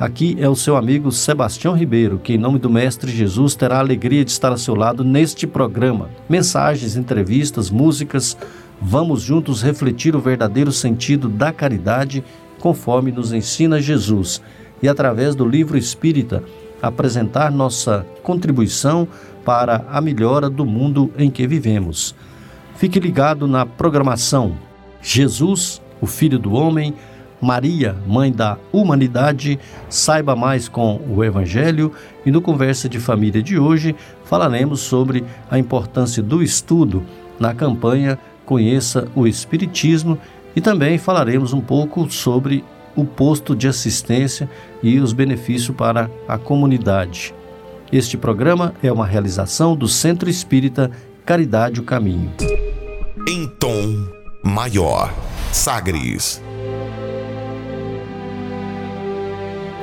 Aqui é o seu amigo Sebastião Ribeiro, que, em nome do Mestre Jesus, terá a alegria de estar ao seu lado neste programa. Mensagens, entrevistas, músicas. Vamos juntos refletir o verdadeiro sentido da caridade, conforme nos ensina Jesus, e através do livro espírita, apresentar nossa contribuição para a melhora do mundo em que vivemos. Fique ligado na programação. Jesus, o Filho do Homem, Maria, Mãe da Humanidade, saiba mais com o Evangelho e no Conversa de Família de hoje falaremos sobre a importância do estudo na campanha Conheça o Espiritismo e também falaremos um pouco sobre o posto de assistência e os benefícios para a comunidade. Este programa é uma realização do Centro Espírita Caridade o Caminho. Em tom maior, Sagres.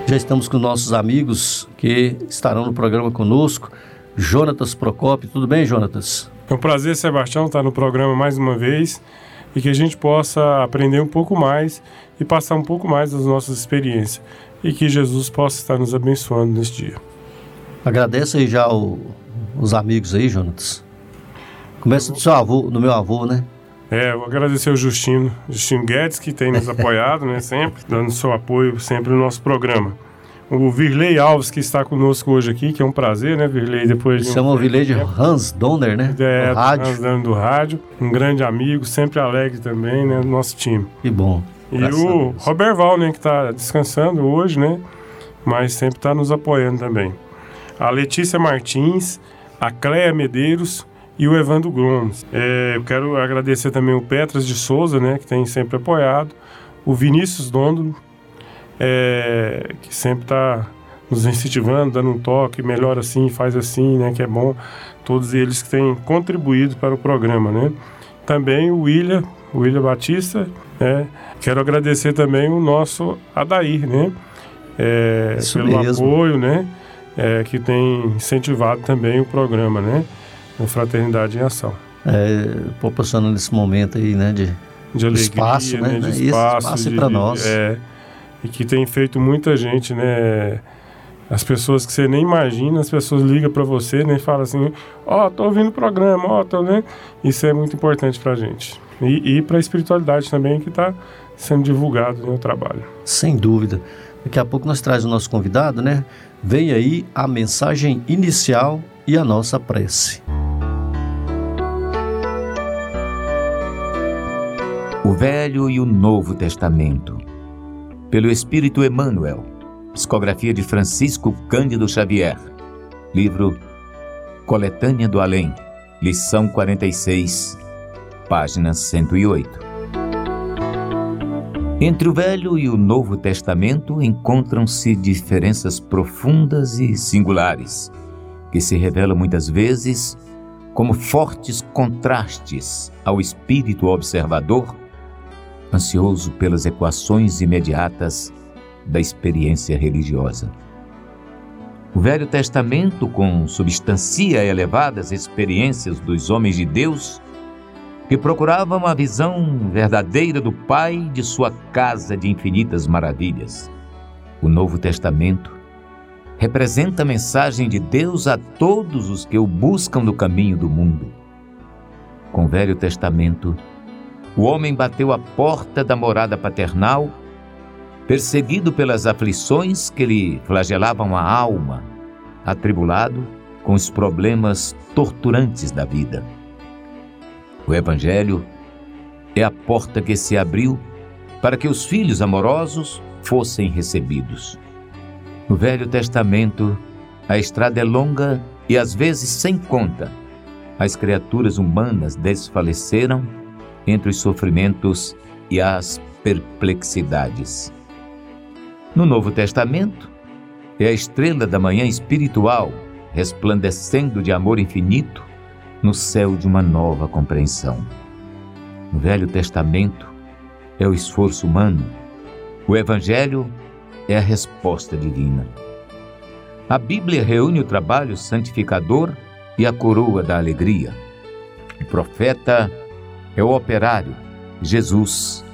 Já estamos com nossos amigos que estarão no programa conosco. Jonatas Procopio, tudo bem, Jonatas? É um prazer, Sebastião, estar no programa mais uma vez e que a gente possa aprender um pouco mais e passar um pouco mais das nossas experiências e que Jesus possa estar nos abençoando neste dia. Agradece aí já o, os amigos aí, Jonatas. Começa do seu avô, do meu avô, né? É, vou agradecer ao Justino, Justino Guedes, que tem nos apoiado, né, sempre, dando seu apoio sempre no nosso programa. O Virley Alves, que está conosco hoje aqui, que é um prazer, né, Virley? Depois de um Chama o Virley de Hans Donner, né? É, do rádio. Hans Donner do rádio. Um grande amigo, sempre alegre também, né, do nosso time. Que bom. E o. Robert Val, né, que está descansando hoje, né? Mas sempre está nos apoiando também. A Letícia Martins, a Cléia Medeiros e o Evandro Gomes. É, eu quero agradecer também o Petras de Souza, né, que tem sempre apoiado. O Vinícius Dôndolo, é, que sempre está nos incentivando, dando um toque, melhor assim, faz assim, né, que é bom. Todos eles que têm contribuído para o programa, né. Também o William, o William Batista, né. Quero agradecer também o nosso Adair, né, é, pelo mesmo. apoio, né, é, que tem incentivado também o programa, né, o Fraternidade em Ação. É, proporcionando esse momento aí, né? De, De alegria, Espaço, né? De Isso, espaço, espaço é de- de- nós. É, e que tem feito muita gente, né? As pessoas que você nem imagina, as pessoas ligam para você né, e falam assim: Ó, tô ouvindo o programa, ó, tô vendo. Isso é muito importante pra gente. E, e para a espiritualidade também, que está sendo divulgado no trabalho. sem dúvida. Daqui a pouco nós traz o nosso convidado, né? Vem aí a mensagem inicial e a nossa prece. O Velho e o Novo Testamento. Pelo Espírito Emmanuel. Psicografia de Francisco Cândido Xavier. Livro Coletânea do Além. Lição 46. Página 108. Entre o Velho e o Novo Testamento encontram-se diferenças profundas e singulares, que se revelam muitas vezes como fortes contrastes ao espírito observador, ansioso pelas equações imediatas da experiência religiosa. O Velho Testamento, com substancia elevadas experiências dos homens de Deus, que procuravam a visão verdadeira do Pai de sua casa de infinitas maravilhas. O Novo Testamento representa a mensagem de Deus a todos os que o buscam no caminho do mundo. Com o Velho Testamento, o homem bateu a porta da morada paternal, perseguido pelas aflições que lhe flagelavam a alma, atribulado com os problemas torturantes da vida. O Evangelho é a porta que se abriu para que os filhos amorosos fossem recebidos. No Velho Testamento, a estrada é longa e às vezes sem conta. As criaturas humanas desfaleceram entre os sofrimentos e as perplexidades. No Novo Testamento, é a estrela da manhã espiritual, resplandecendo de amor infinito no céu de uma nova compreensão. No Velho Testamento é o esforço humano, o Evangelho é a resposta divina. A Bíblia reúne o trabalho santificador e a coroa da alegria. O profeta é o operário, Jesus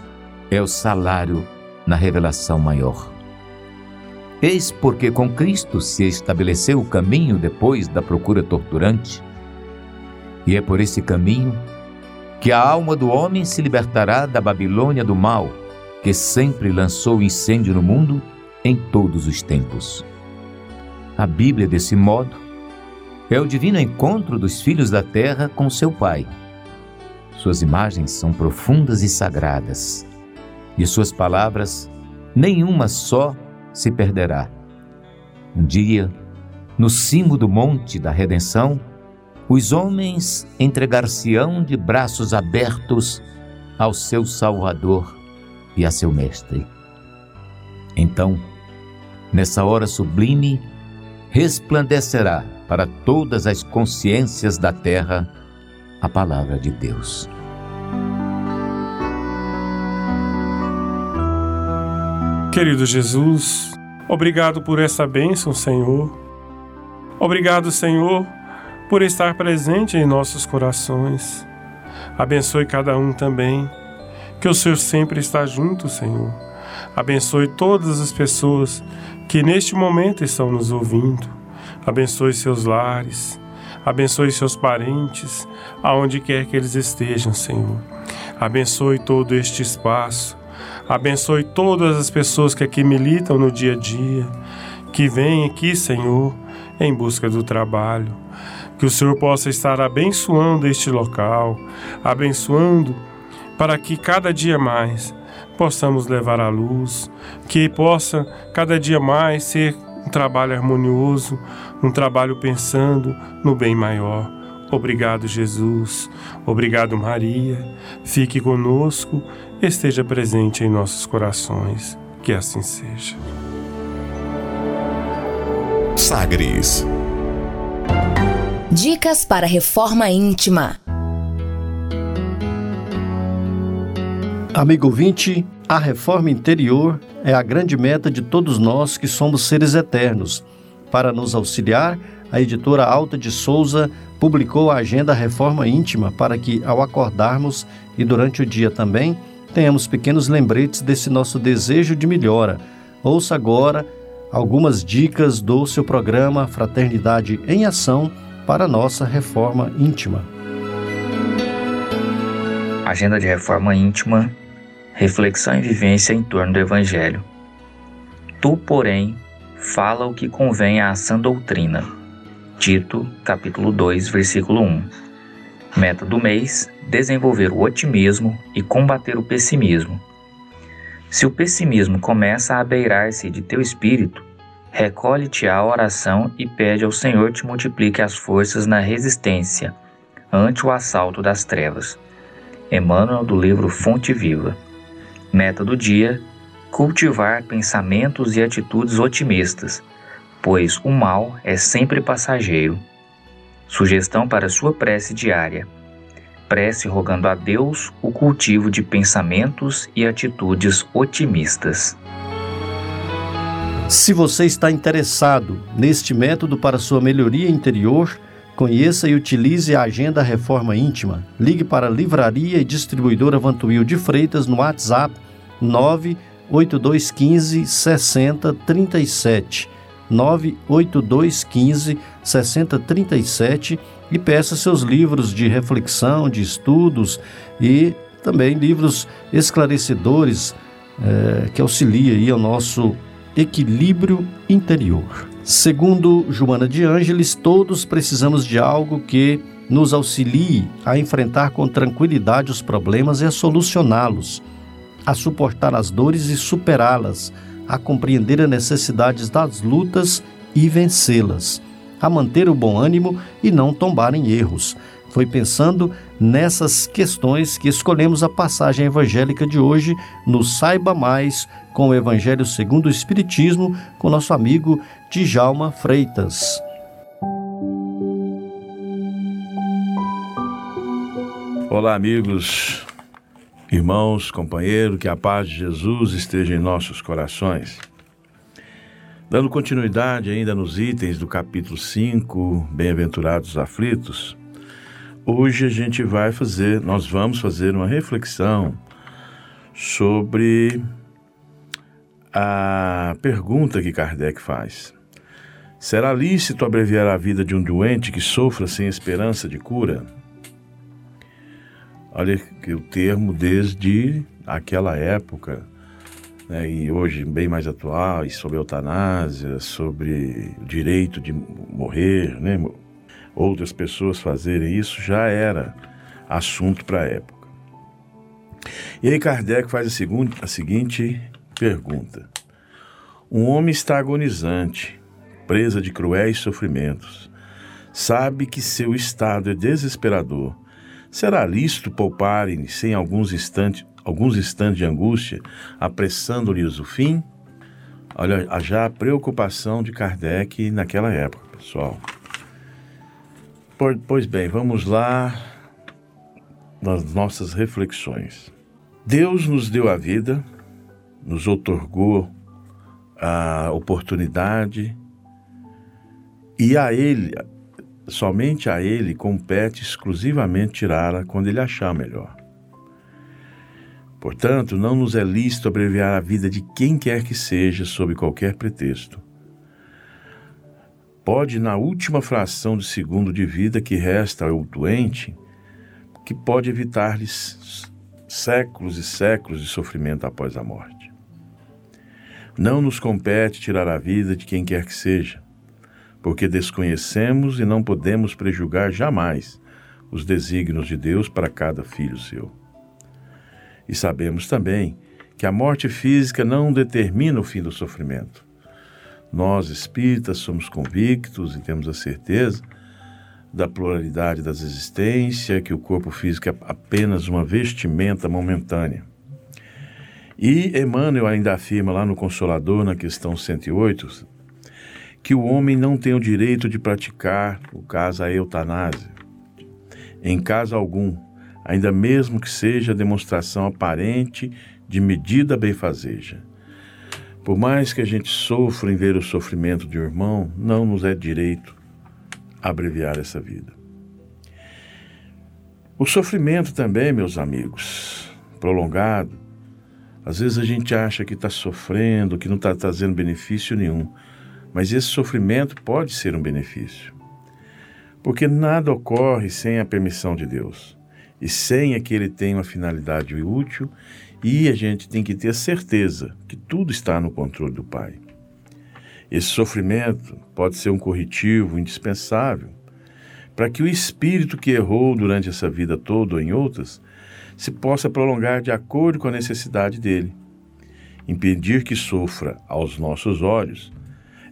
é o salário na revelação maior. Eis porque com Cristo se estabeleceu o caminho depois da procura torturante. E é por esse caminho que a alma do homem se libertará da Babilônia do mal, que sempre lançou incêndio no mundo em todos os tempos. A Bíblia, desse modo, é o divino encontro dos filhos da terra com seu Pai. Suas imagens são profundas e sagradas, e suas palavras, nenhuma só se perderá. Um dia, no cimo do monte da redenção, os homens entregar-se-ão de braços abertos ao seu Salvador e a seu Mestre. Então, nessa hora sublime, resplandecerá para todas as consciências da terra a palavra de Deus. Querido Jesus, obrigado por essa bênção, Senhor. Obrigado, Senhor, por estar presente em nossos corações. Abençoe cada um também, que o Senhor sempre está junto, Senhor. Abençoe todas as pessoas que neste momento estão nos ouvindo. Abençoe seus lares, abençoe seus parentes, aonde quer que eles estejam, Senhor. Abençoe todo este espaço. Abençoe todas as pessoas que aqui militam no dia a dia, que vêm aqui, Senhor, em busca do trabalho. Que o Senhor possa estar abençoando este local, abençoando para que cada dia mais possamos levar a luz, que possa cada dia mais ser um trabalho harmonioso, um trabalho pensando no bem maior. Obrigado, Jesus. Obrigado, Maria. Fique conosco, esteja presente em nossos corações. Que assim seja. Sagres. Dicas para reforma íntima. Amigo ouvinte, a reforma interior é a grande meta de todos nós que somos seres eternos. Para nos auxiliar, a editora Alta de Souza publicou a agenda Reforma Íntima para que, ao acordarmos e durante o dia também, tenhamos pequenos lembretes desse nosso desejo de melhora. Ouça agora algumas dicas do seu programa Fraternidade em Ação para nossa reforma íntima. Agenda de Reforma Íntima reflexão e vivência em torno do Evangelho. Tu, porém, fala o que convém à sã doutrina. Tito, capítulo 2, versículo 1. Meta do mês: desenvolver o otimismo e combater o pessimismo. Se o pessimismo começa a beirar-se de teu espírito, recolhe-te à oração e pede ao Senhor te multiplique as forças na resistência ante o assalto das trevas. Emmanuel do livro Fonte Viva. Meta do dia: cultivar pensamentos e atitudes otimistas, pois o mal é sempre passageiro. Sugestão para sua prece diária: prece rogando a Deus o cultivo de pensamentos e atitudes otimistas. Se você está interessado neste método para sua melhoria interior, Conheça e utilize a Agenda Reforma Íntima. Ligue para a Livraria e Distribuidora Vantuil de Freitas no WhatsApp 98215 6037. 98215 6037 e peça seus livros de reflexão, de estudos e também livros esclarecedores eh, que auxiliem ao nosso equilíbrio interior. Segundo Joana de Ângeles, todos precisamos de algo que nos auxilie a enfrentar com tranquilidade os problemas e a solucioná-los, a suportar as dores e superá-las, a compreender as necessidades das lutas e vencê-las, a manter o bom ânimo e não tombar em erros. Foi pensando nessas questões que escolhemos a passagem evangélica de hoje no Saiba Mais com o Evangelho segundo o Espiritismo, com nosso amigo Djalma Freitas. Olá, amigos irmãos, companheiros, que a paz de Jesus esteja em nossos corações. Dando continuidade ainda nos itens do capítulo 5, Bem-aventurados aflitos, hoje a gente vai fazer, nós vamos fazer uma reflexão sobre a pergunta que Kardec faz. Será lícito abreviar a vida de um doente que sofra sem esperança de cura? Olha que o termo desde aquela época, né, e hoje bem mais atual, sobre eutanásia, sobre o direito de morrer, né, outras pessoas fazerem isso, já era assunto para a época. E aí Kardec faz a, seguinte, a seguinte pergunta. Um homem está agonizante, presa de cruéis sofrimentos. Sabe que seu estado é desesperador. Será lícito pouparem sem alguns instantes, alguns instantes de angústia, apressando-lhes o fim? Olha, já a preocupação de Kardec naquela época, pessoal. Pois bem, vamos lá nas nossas reflexões. Deus nos deu a vida, nos otorgou a oportunidade e a Ele, somente a Ele, compete exclusivamente tirá-la quando Ele achar melhor. Portanto, não nos é lícito abreviar a vida de quem quer que seja sob qualquer pretexto. Pode, na última fração de segundo de vida que resta ao doente, que pode evitar-lhes séculos e séculos de sofrimento após a morte. Não nos compete tirar a vida de quem quer que seja, porque desconhecemos e não podemos prejugar jamais os desígnios de Deus para cada filho seu. E sabemos também que a morte física não determina o fim do sofrimento. Nós, espíritas, somos convictos e temos a certeza da pluralidade das existências, que o corpo físico é apenas uma vestimenta momentânea. E Emmanuel ainda afirma lá no Consolador, na questão 108, que o homem não tem o direito de praticar, no caso, a eutanásia, em caso algum, ainda mesmo que seja demonstração aparente de medida benfazeja. Por mais que a gente sofra em ver o sofrimento de um irmão, não nos é direito abreviar essa vida. O sofrimento também, meus amigos, prolongado, às vezes a gente acha que está sofrendo, que não está trazendo benefício nenhum, mas esse sofrimento pode ser um benefício. Porque nada ocorre sem a permissão de Deus e sem que ele tenha uma finalidade útil, e a gente tem que ter certeza que tudo está no controle do Pai. Esse sofrimento pode ser um corretivo indispensável para que o espírito que errou durante essa vida toda ou em outras se possa prolongar de acordo com a necessidade dele. Impedir que sofra aos nossos olhos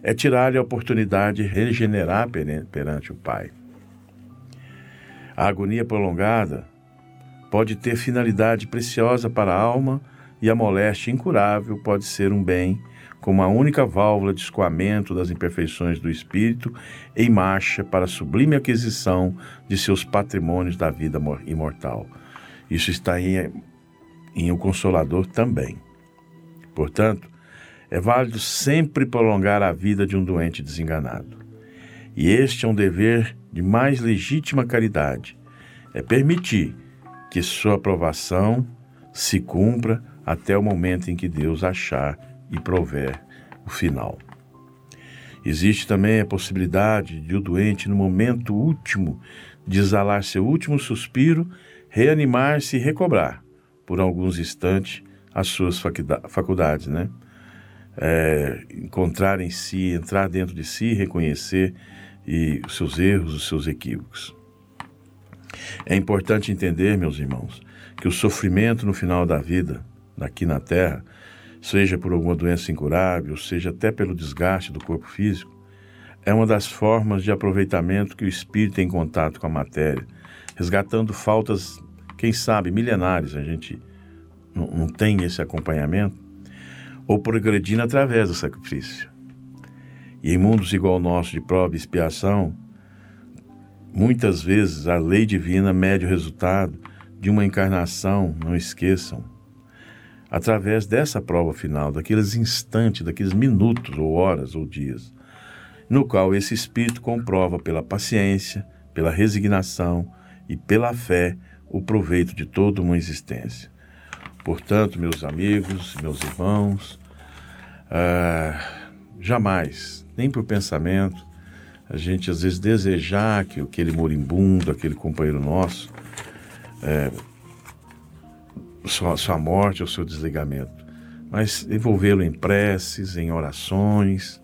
é tirar-lhe a oportunidade de regenerar perante o Pai. A agonia prolongada pode ter finalidade preciosa para a alma e a moléstia incurável pode ser um bem como a única válvula de escoamento das imperfeições do espírito em marcha para a sublime aquisição de seus patrimônios da vida imortal. Isso está em, em O Consolador também. Portanto, é válido sempre prolongar a vida de um doente desenganado. E este é um dever de mais legítima caridade. É permitir que sua aprovação se cumpra até o momento em que Deus achar e prover o final. Existe também a possibilidade de o doente, no momento último de exalar seu último suspiro, reanimar-se e recobrar, por alguns instantes, as suas faculdades, né? É, encontrar em si, entrar dentro de si, reconhecer e os seus erros, os seus equívocos. É importante entender, meus irmãos, que o sofrimento no final da vida, aqui na Terra, seja por alguma doença incurável, seja até pelo desgaste do corpo físico, é uma das formas de aproveitamento que o espírito tem em contato com a matéria, resgatando faltas, quem sabe, milenares, a gente não, tem esse acompanhamento, ou progredindo através do sacrifício. E em mundos igual ao nosso de prova e expiação, muitas vezes a lei divina mede o resultado de uma encarnação, não esqueçam, através dessa prova final, daqueles instantes, daqueles minutos ou horas ou dias, no qual esse espírito comprova pela paciência, pela resignação e pela fé o proveito de toda uma existência. Portanto, meus amigos, meus irmãos, ah, jamais, nem por pensamento, a gente às vezes desejar que aquele moribundo, aquele companheiro nosso, é, sua, sua morte ou seu desligamento, mas envolvê-lo em preces, em orações,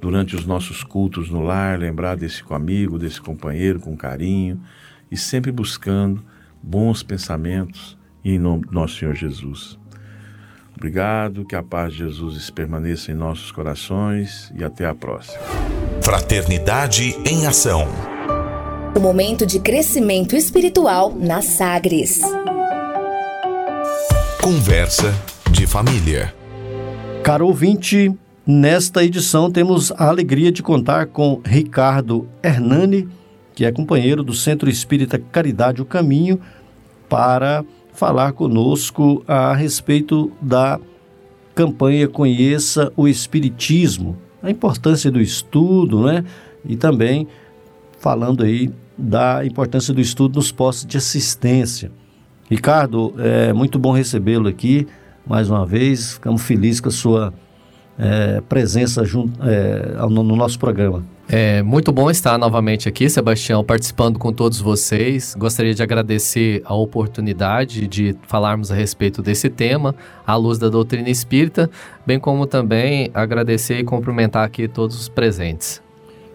durante os nossos cultos no lar, lembrar desse amigo, desse companheiro com carinho e sempre buscando bons pensamentos em nome do nosso Senhor Jesus. Obrigado, que a paz de Jesus permaneça em nossos corações e até a próxima. Fraternidade em Ação. O momento de crescimento espiritual na Sagres. Conversa de família. Caro ouvinte, nesta edição temos a alegria de contar com Ricardo Hernani, que é companheiro do Centro Espírita Caridade o Caminho, para falar conosco a respeito da campanha Conheça o Espiritismo, a importância do estudo, né? E também falando aí da importância do estudo nos postos de assistência. Ricardo, é muito bom recebê-lo aqui mais uma vez. Ficamos felizes com a sua é, presença junto, é, no, no, nosso programa. É muito bom estar novamente aqui, Sebastião, participando com todos vocês. Gostaria de agradecer a oportunidade de falarmos a respeito desse tema, à luz da doutrina espírita, bem como também agradecer e cumprimentar aqui todos os presentes.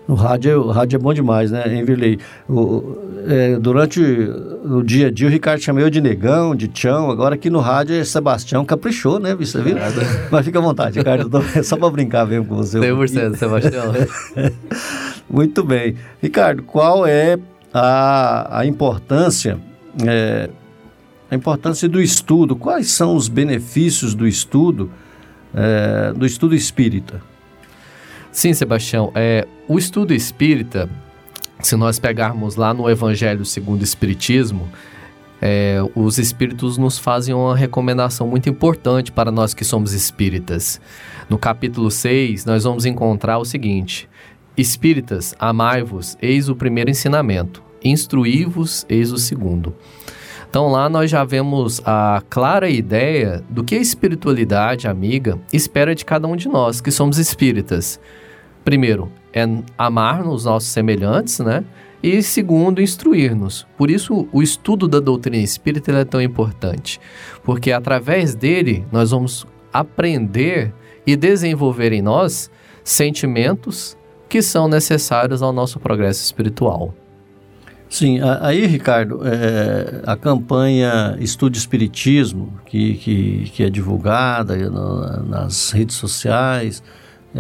O rádio, o rádio é bom demais, né, Enverley? É, durante o dia a dia, o Ricardo chamou eu de negão, de tchão. Agora aqui no rádio é Sebastião, caprichou, né? Você viu? Mas fica à vontade, Ricardo. É só para brincar mesmo com você. 100%, Sebastião. Muito bem. Ricardo, qual é a, a importância... É, a importância do estudo. Quais são os benefícios do estudo, é, do estudo espírita? Sim, Sebastião. É, o estudo espírita, se nós pegarmos lá no Evangelho segundo o Espiritismo, é, os espíritos nos fazem uma recomendação muito importante para nós que somos espíritas. No capítulo 6, nós vamos encontrar o seguinte: Espíritas, amai-vos, eis o primeiro ensinamento, instruí-vos, eis o segundo. Então lá nós já vemos a clara ideia do que a espiritualidade amiga espera de cada um de nós, que somos espíritas. Primeiro, é amar os nossos semelhantes, né? E segundo, instruir-nos. Por isso, o estudo da doutrina espírita é tão importante, porque através dele nós vamos aprender e desenvolver em nós sentimentos que são necessários ao nosso progresso espiritual. Sim, aí, Ricardo, é, a campanha Estude Espiritismo, que, que, que é divulgada nas redes sociais,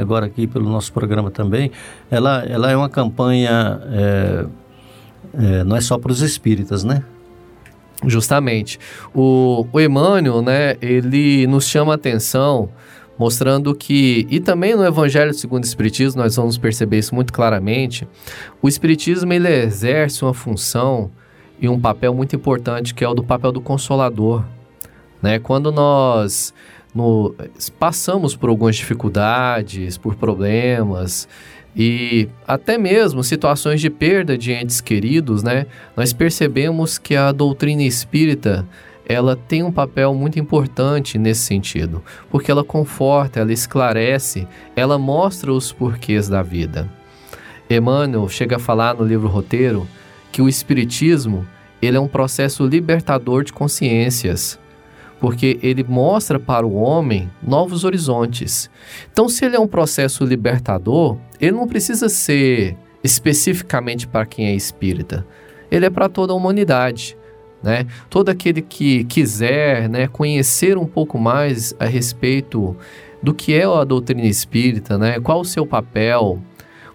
agora aqui pelo nosso programa também, ela, ela é uma campanha, é, é, não é só para os espíritas, né? Justamente. O, o Emmanuel, né, ele nos chama a atenção mostrando que, e também no Evangelho segundo o Espiritismo, nós vamos perceber isso muito claramente, o Espiritismo ele exerce uma função e um papel muito importante que é o do papel do consolador. Né? Quando nós no, passamos por algumas dificuldades, por problemas e até mesmo situações de perda de entes queridos, né? Nós percebemos que a doutrina espírita ela tem um papel muito importante nesse sentido, porque ela conforta, ela esclarece, ela mostra os porquês da vida. Emmanuel chega a falar no livro Roteiro que o espiritismo ele é um processo libertador de consciências porque ele mostra para o homem novos horizontes. Então, se ele é um processo libertador, ele não precisa ser especificamente para quem é espírita. Ele é para toda a humanidade. Né? Todo aquele que quiser né, conhecer um pouco mais a respeito do que é a doutrina espírita, né? qual o seu papel,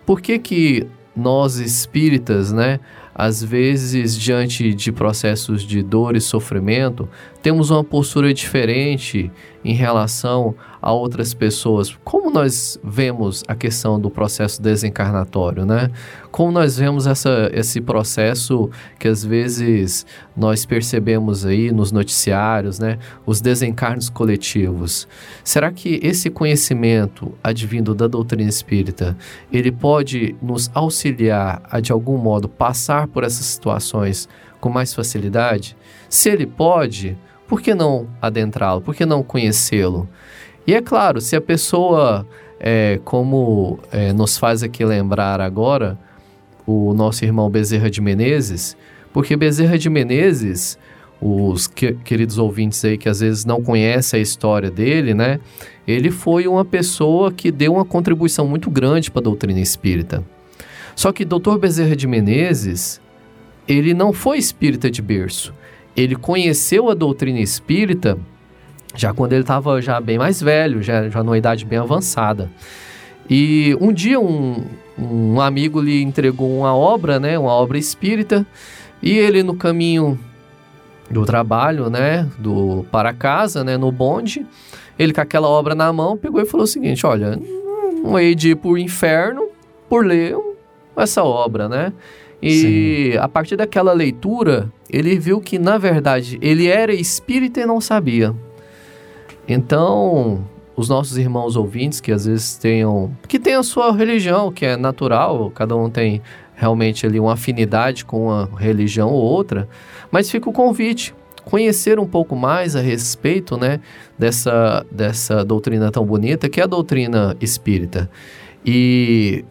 por que, que nós espíritas, né, às vezes, diante de processos de dor e sofrimento, temos uma postura diferente em relação a outras pessoas. Como nós vemos a questão do processo desencarnatório, né? Como nós vemos essa, esse processo que às vezes nós percebemos aí nos noticiários, né? Os desencarnos coletivos. Será que esse conhecimento advindo da doutrina espírita, ele pode nos auxiliar a de algum modo passar por essas situações com mais facilidade? Se ele pode, por que não adentrá-lo? Por que não conhecê-lo? E é claro, se a pessoa, é, como é, nos faz aqui lembrar agora, o nosso irmão Bezerra de Menezes, porque Bezerra de Menezes, os que, queridos ouvintes aí que às vezes não conhecem a história dele, né? Ele foi uma pessoa que deu uma contribuição muito grande para a doutrina espírita. Só que Dr. Bezerra de Menezes, ele não foi espírita de berço. Ele conheceu a doutrina espírita já quando ele estava já bem mais velho, já, já numa idade bem avançada. E um dia um, um amigo lhe entregou uma obra, né, uma obra espírita, e ele no caminho do trabalho, né, do para casa, né, no bonde, ele com aquela obra na mão pegou e falou o seguinte: olha, não hei de ir para o inferno por ler essa obra, né? E Sim. a partir daquela leitura, ele viu que na verdade ele era espírita e não sabia. Então, os nossos irmãos ouvintes que às vezes tenham que tem a sua religião, que é natural, cada um tem realmente ali uma afinidade com uma religião ou outra, mas fica o convite conhecer um pouco mais a respeito, né, dessa dessa doutrina tão bonita que é a doutrina espírita. E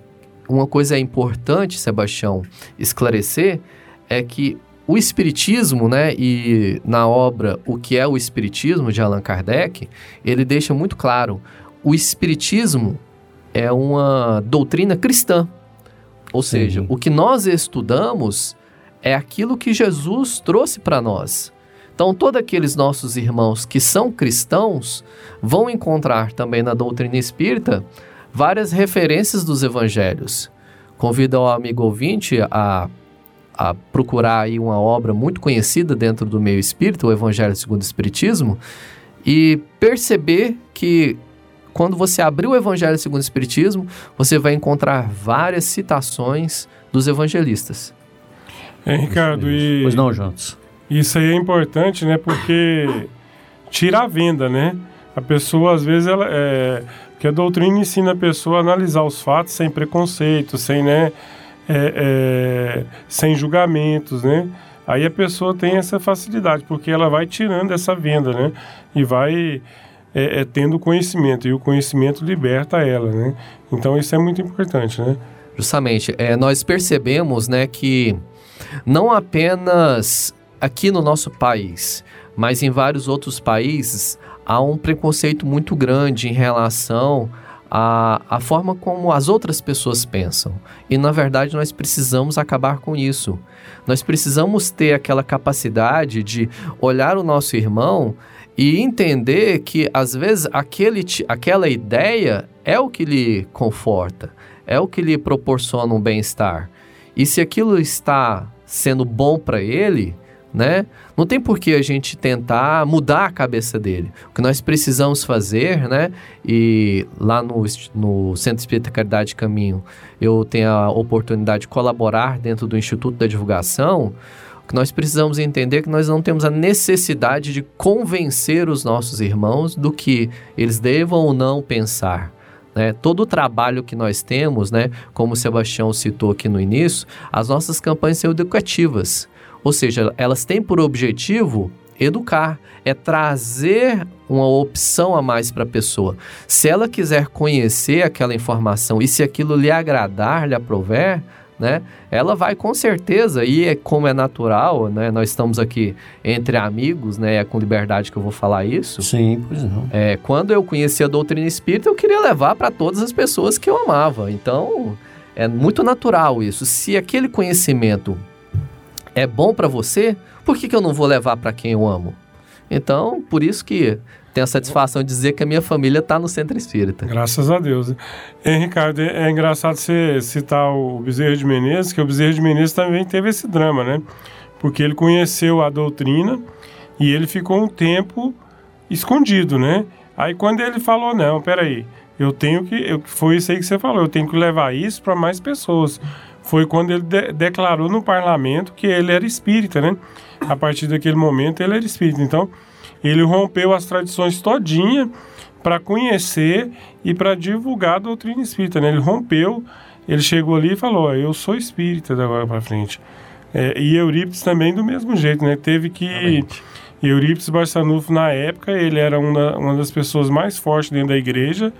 uma coisa é importante, Sebastião, esclarecer é que o Espiritismo, né, e na obra O que é o Espiritismo, de Allan Kardec, ele deixa muito claro: o Espiritismo é uma doutrina cristã. Ou seja, o que nós estudamos é aquilo que Jesus trouxe para nós. Então, todos aqueles nossos irmãos que são cristãos vão encontrar também na doutrina espírita várias referências dos evangelhos. Convido ao amigo ouvinte a a procurar aí uma obra muito conhecida dentro do meio espírita, o Evangelho segundo o Espiritismo, e perceber que quando você abrir o Evangelho segundo o Espiritismo, você vai encontrar várias citações dos evangelistas. É, Ricardo, e... Pois não, Jantos. Isso aí é importante, né? Porque tira a venda, né? A pessoa, às vezes, ela é... que a doutrina ensina a pessoa a analisar os fatos sem preconceito, sem, né? é, é, sem julgamentos, né? Aí a pessoa tem essa facilidade, porque ela vai tirando essa venda, né? E vai é, é, tendo conhecimento, e o conhecimento liberta ela, né? Então isso é muito importante, né? Justamente, é, nós percebemos, né, que não apenas aqui no nosso país, mas em vários outros países, há um preconceito muito grande em relação a, a forma como as outras pessoas pensam. E na verdade nós precisamos acabar com isso. Nós precisamos ter aquela capacidade de olhar o nosso irmão e entender que às vezes aquele, aquela ideia é o que lhe conforta, é o que lhe proporciona um bem-estar. E se aquilo está sendo bom para ele, né? Não tem por que a gente tentar mudar a cabeça dele. O que nós precisamos fazer, né? E lá no, no Centro Espírita Caridade Caminho, eu tenho a oportunidade de colaborar dentro do Instituto da Divulgação. O que nós precisamos entender é que nós não temos a necessidade de convencer os nossos irmãos do que eles devam ou não pensar. Né? Todo o trabalho que nós temos, né, como o Sebastião citou aqui no início, as nossas campanhas são educativas. Ou seja, elas têm por objetivo educar, é trazer uma opção a mais para a pessoa. Se ela quiser conhecer aquela informação e se aquilo lhe agradar, lhe aprover, né? Ela vai com certeza, e é como é natural, né? Nós estamos aqui entre amigos, né? É com liberdade que eu vou falar isso. Sim, pois não. É, quando eu conheci a doutrina espírita, eu queria levar para todas as pessoas que eu amava. Então, é muito natural isso. Se aquele conhecimento é bom para você, por que, que eu não vou levar para quem eu amo? Então, por isso que tenho a satisfação de dizer que a minha família está no Centro Espírita. Graças a Deus. E, Ricardo, é, é engraçado você citar o Bezerra de Menezes, que o Bezerra de Menezes também teve esse drama, né? Porque ele conheceu a doutrina e ele ficou um tempo escondido, né? Aí quando ele falou, não, peraí, eu tenho que. Foi isso aí que você falou, eu tenho que levar isso para mais pessoas. Foi quando ele de, declarou no parlamento que ele era espírita, né? A partir daquele momento ele era espírita. Então, ele rompeu as tradições todinha para conhecer e para divulgar a doutrina espírita, né? Ele rompeu, ele chegou ali e falou: Eu sou espírita da agora para frente. É, e Eurípides também do mesmo jeito, né? Teve que. Realmente. Eurípides Barçanufo, na época, ele era uma, uma das pessoas mais fortes dentro da igreja,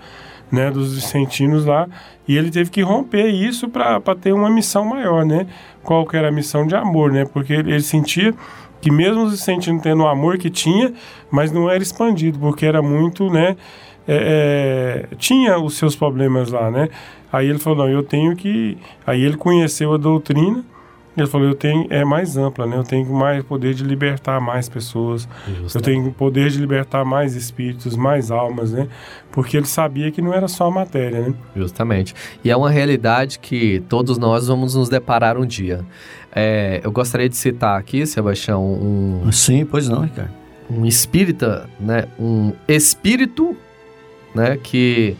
né? Dos vicentinos lá. E ele teve que romper isso para ter uma missão maior, né? Qual que era a missão de amor, né? Porque ele, ele sentia que mesmo os vicentinos tendo o amor que tinha, mas não era expandido, porque era muito, né? É, é, tinha os seus problemas lá, né? Aí ele falou, não, eu tenho que... Aí ele conheceu a doutrina, ele falou, eu tenho, é mais ampla, né? Eu tenho mais poder de libertar mais pessoas. Justamente. Eu tenho poder de libertar mais espíritos, mais almas, né? Porque ele sabia que não era só a matéria, né? Justamente. E é uma realidade que todos nós vamos nos deparar um dia. É, eu gostaria de citar aqui, Sebastião, um... Sim, pois não, Ricardo. Um espírita, né? Um espírito, né? Que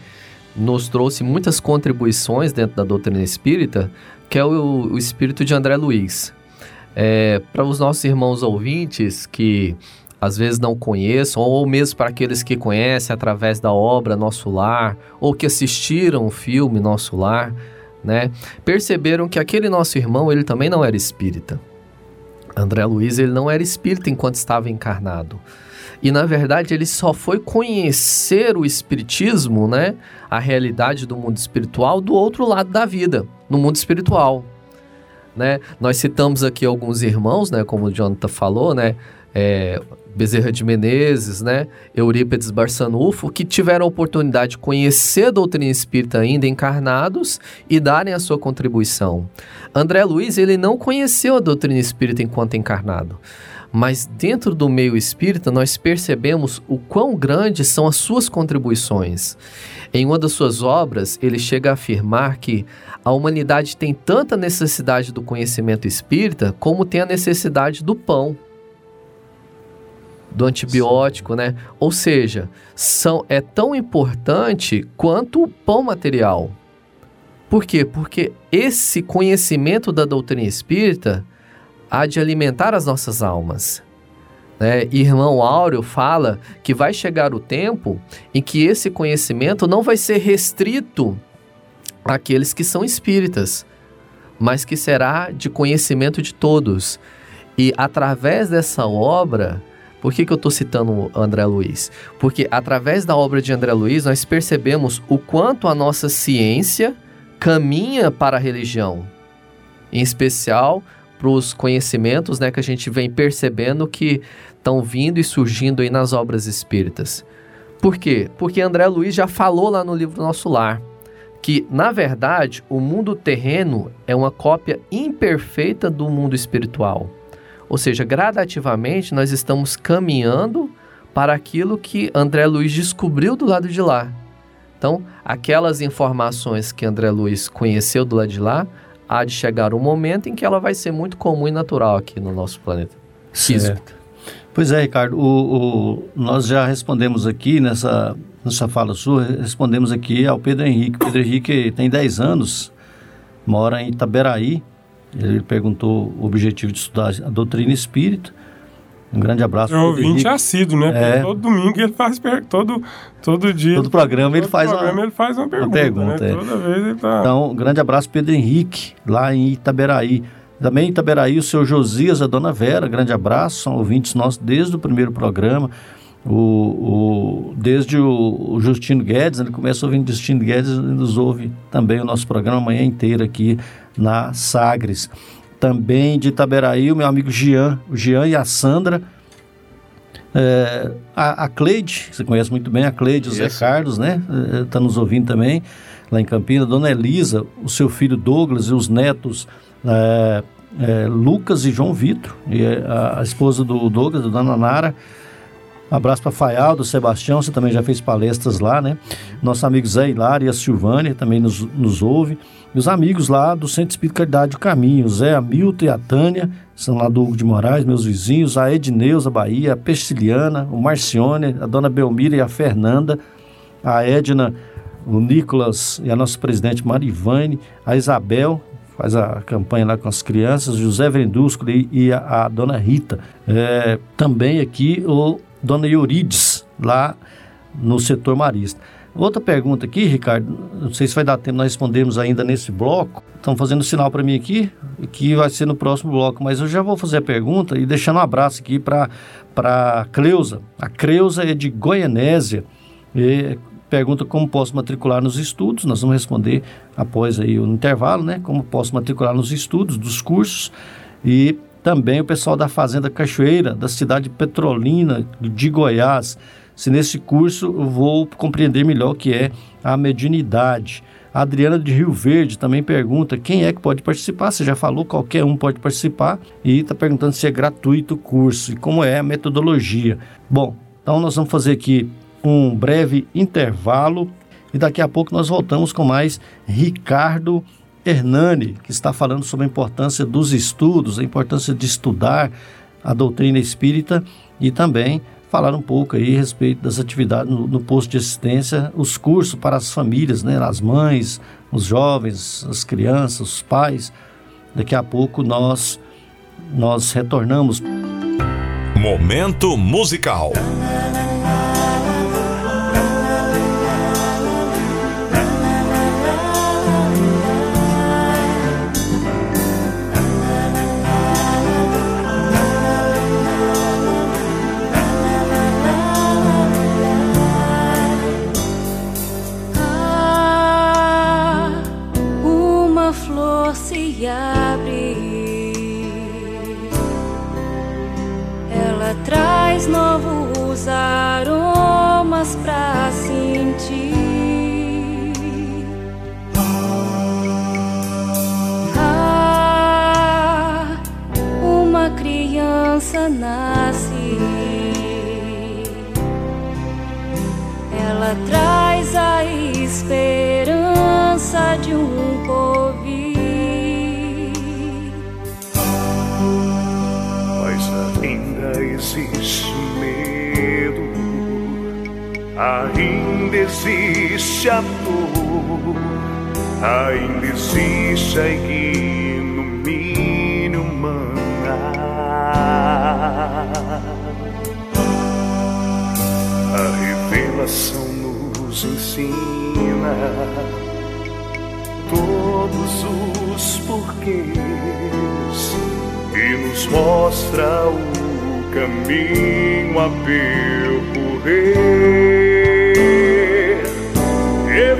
nos trouxe muitas contribuições dentro da doutrina espírita, que é o, o espírito de André Luiz. É, para os nossos irmãos ouvintes que às vezes não conheçam, ou mesmo para aqueles que conhecem através da obra Nosso Lar, ou que assistiram o filme Nosso Lar, né, perceberam que aquele nosso irmão ele também não era espírita. André Luiz ele não era espírita enquanto estava encarnado. E na verdade ele só foi conhecer o espiritismo, né, a realidade do mundo espiritual do outro lado da vida, no mundo espiritual. Né? Nós citamos aqui alguns irmãos, né, como o Jonathan falou, né, é, Bezerra de Menezes, né, Eurípides Barçanufo, que tiveram a oportunidade de conhecer a doutrina espírita ainda encarnados e darem a sua contribuição. André Luiz, ele não conheceu a doutrina espírita enquanto encarnado. Mas dentro do meio espírita, nós percebemos o quão grandes são as suas contribuições. Em uma das suas obras, ele chega a afirmar que a humanidade tem tanta necessidade do conhecimento espírita como tem a necessidade do pão, do antibiótico, né? Ou seja, são, é tão importante quanto o pão material. Por quê? Porque esse conhecimento da doutrina espírita há de alimentar as nossas almas. Né? Irmão Áureo fala que vai chegar o tempo em que esse conhecimento não vai ser restrito àqueles que são espíritas, mas que será de conhecimento de todos. E através dessa obra, por que, que eu estou citando André Luiz? Porque através da obra de André Luiz nós percebemos o quanto a nossa ciência caminha para a religião, em especial para os conhecimentos né, que a gente vem percebendo que estão vindo e surgindo aí nas obras espíritas. Por quê? Porque André Luiz já falou lá no livro Nosso Lar que, na verdade, o mundo terreno é uma cópia imperfeita do mundo espiritual. Ou seja, gradativamente nós estamos caminhando para aquilo que André Luiz descobriu do lado de lá. Então, aquelas informações que André Luiz conheceu do lado de lá, há de chegar um momento em que ela vai ser muito comum e natural aqui no nosso planeta certo. Pois é, Ricardo, o, o, nós já respondemos aqui nessa, nessa fala sua, respondemos aqui ao Pedro Henrique. Pedro Henrique tem 10 anos, mora em Itaberaí. Ele perguntou o objetivo de estudar a doutrina espírita. Um grande abraço. É um ouvinte assíduo, né? É. Todo domingo ele faz todo todo dia. Todo programa, todo ele, faz programa uma, ele faz uma pergunta. Uma pergunta né? é. Toda vez ele tá. Então, um grande abraço, Pedro Henrique, lá em Itaberaí. Também em Itaberaí, o seu Josias, a dona Vera, grande abraço, são ouvintes nossos desde o primeiro programa. O, o, desde o, o, Justino Guedes, ele começa ouvindo Justino Guedes e nos ouve também o nosso programa a manhã inteira aqui na Sagres também de Itaberaí, o meu amigo Gian, o Gian e a Sandra. É, a, a Cleide, você conhece muito bem a Cleide, o Zé Carlos, né? Está é, nos ouvindo também, lá em Campinas. Dona Elisa, o seu filho Douglas e os netos é, é, Lucas e João Vitor, e a, a, esposa do Douglas, a Dona Nara. Abraço para Faialdo, Sebastião, você também já fez palestras lá, né? Nosso amigo Zé Hilário e a Silvânia também nos, nos ouve. E os amigos lá do Centro Espírita Caridade do Caminho, Zé Hamilton e a Tânia, são lá do Hugo de Moraes, meus vizinhos, a Edneuza Bahia, a Pestilhana, o Marcione, a Dona Belmira e a Fernanda, a Edna, o Nicolas e a nossa presidente Marivane, a Isabel, faz a campanha lá com as crianças, José Vendúsculo e, e a, a, Dona Rita. É, também aqui o Dona Eurides, lá no setor marista. Outra pergunta aqui, Ricardo, não sei se vai dar tempo nós respondermos ainda nesse bloco. Estão fazendo sinal para mim aqui, que vai ser no próximo bloco, mas eu já vou fazer a pergunta e deixando um abraço aqui para a Cleusa. A Cleusa é de Goianésia. E pergunta como posso matricular nos estudos. Nós vamos responder após aí o intervalo, né? Como posso matricular nos estudos dos cursos e também o pessoal da Fazenda Cachoeira, da cidade Petrolina de Goiás. Se nesse curso eu vou compreender melhor o que é a mediunidade. A Adriana de Rio Verde também pergunta quem é que pode participar. Você já falou, qualquer um pode participar. E está perguntando se é gratuito o curso e como é a metodologia. Bom, então nós vamos fazer aqui um breve intervalo e daqui a pouco nós voltamos com mais Ricardo Hernani, que está falando sobre a importância dos estudos, a importância de estudar a doutrina espírita e também falar um pouco aí a respeito das atividades no, no posto de assistência, os cursos para as famílias, né, as mães, os jovens, as crianças, os pais. Daqui a pouco nós nós retornamos. Momento musical. abrir. Ela traz novos aromas pra sentir. Ah, uma criança nasce. Ela traz a esperança de um povo. Existe a ainda existe a ignomínia humana. A revelação nos ensina todos os porquês e nos mostra o caminho a percorrer. Que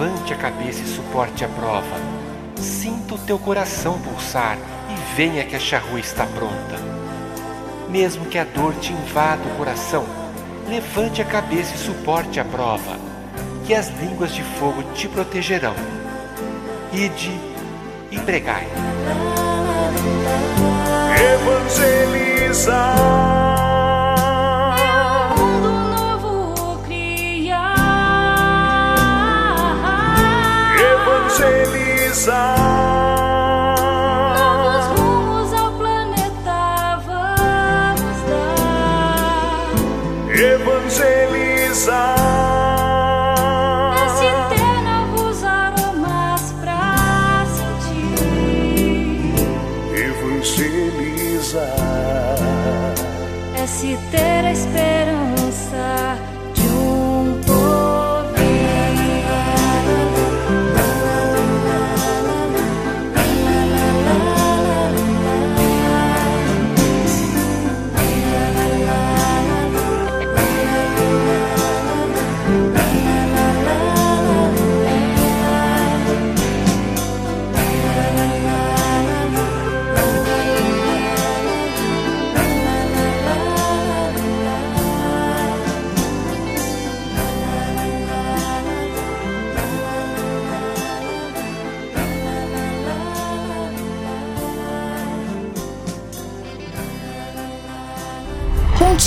levante a cabeça e suporte a prova. Sinta o teu coração pulsar e venha que a charrua está pronta. Mesmo que a dor te invada o coração, levante a cabeça e suporte a prova, que as línguas de fogo te protegerão. Ide e pregai. Evangelizar. Novos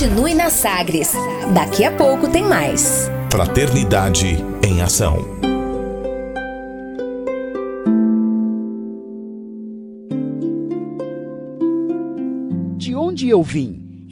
Continue na Sagres. Daqui a pouco tem mais. Fraternidade em Ação. De onde eu vim?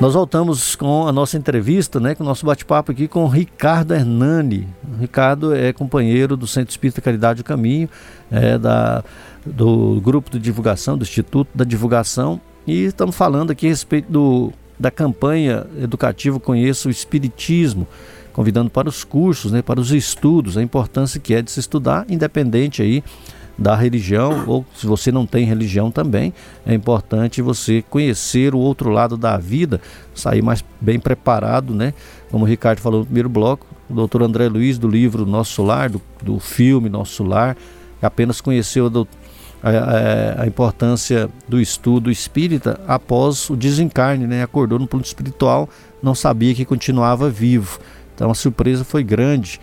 Nós voltamos com a nossa entrevista, né, com o nosso bate-papo aqui com Ricardo Hernani. O Ricardo é companheiro do Centro Espírita Caridade do Caminho, é da, do grupo de divulgação, do Instituto da Divulgação, e estamos falando aqui a respeito do, da campanha educativa Conheça o Espiritismo, convidando para os cursos, né, para os estudos, a importância que é de se estudar, independente aí da religião, ou se você não tem religião também, é importante você conhecer o outro lado da vida, sair mais bem preparado, né? Como o Ricardo falou no primeiro bloco, o doutor André Luiz, do livro Nosso Lar, do, do filme Nosso Lar, apenas conheceu a, a, a, importância do estudo espírita após o desencarne, né? Acordou no plano espiritual, não sabia que continuava vivo. Então a surpresa foi grande.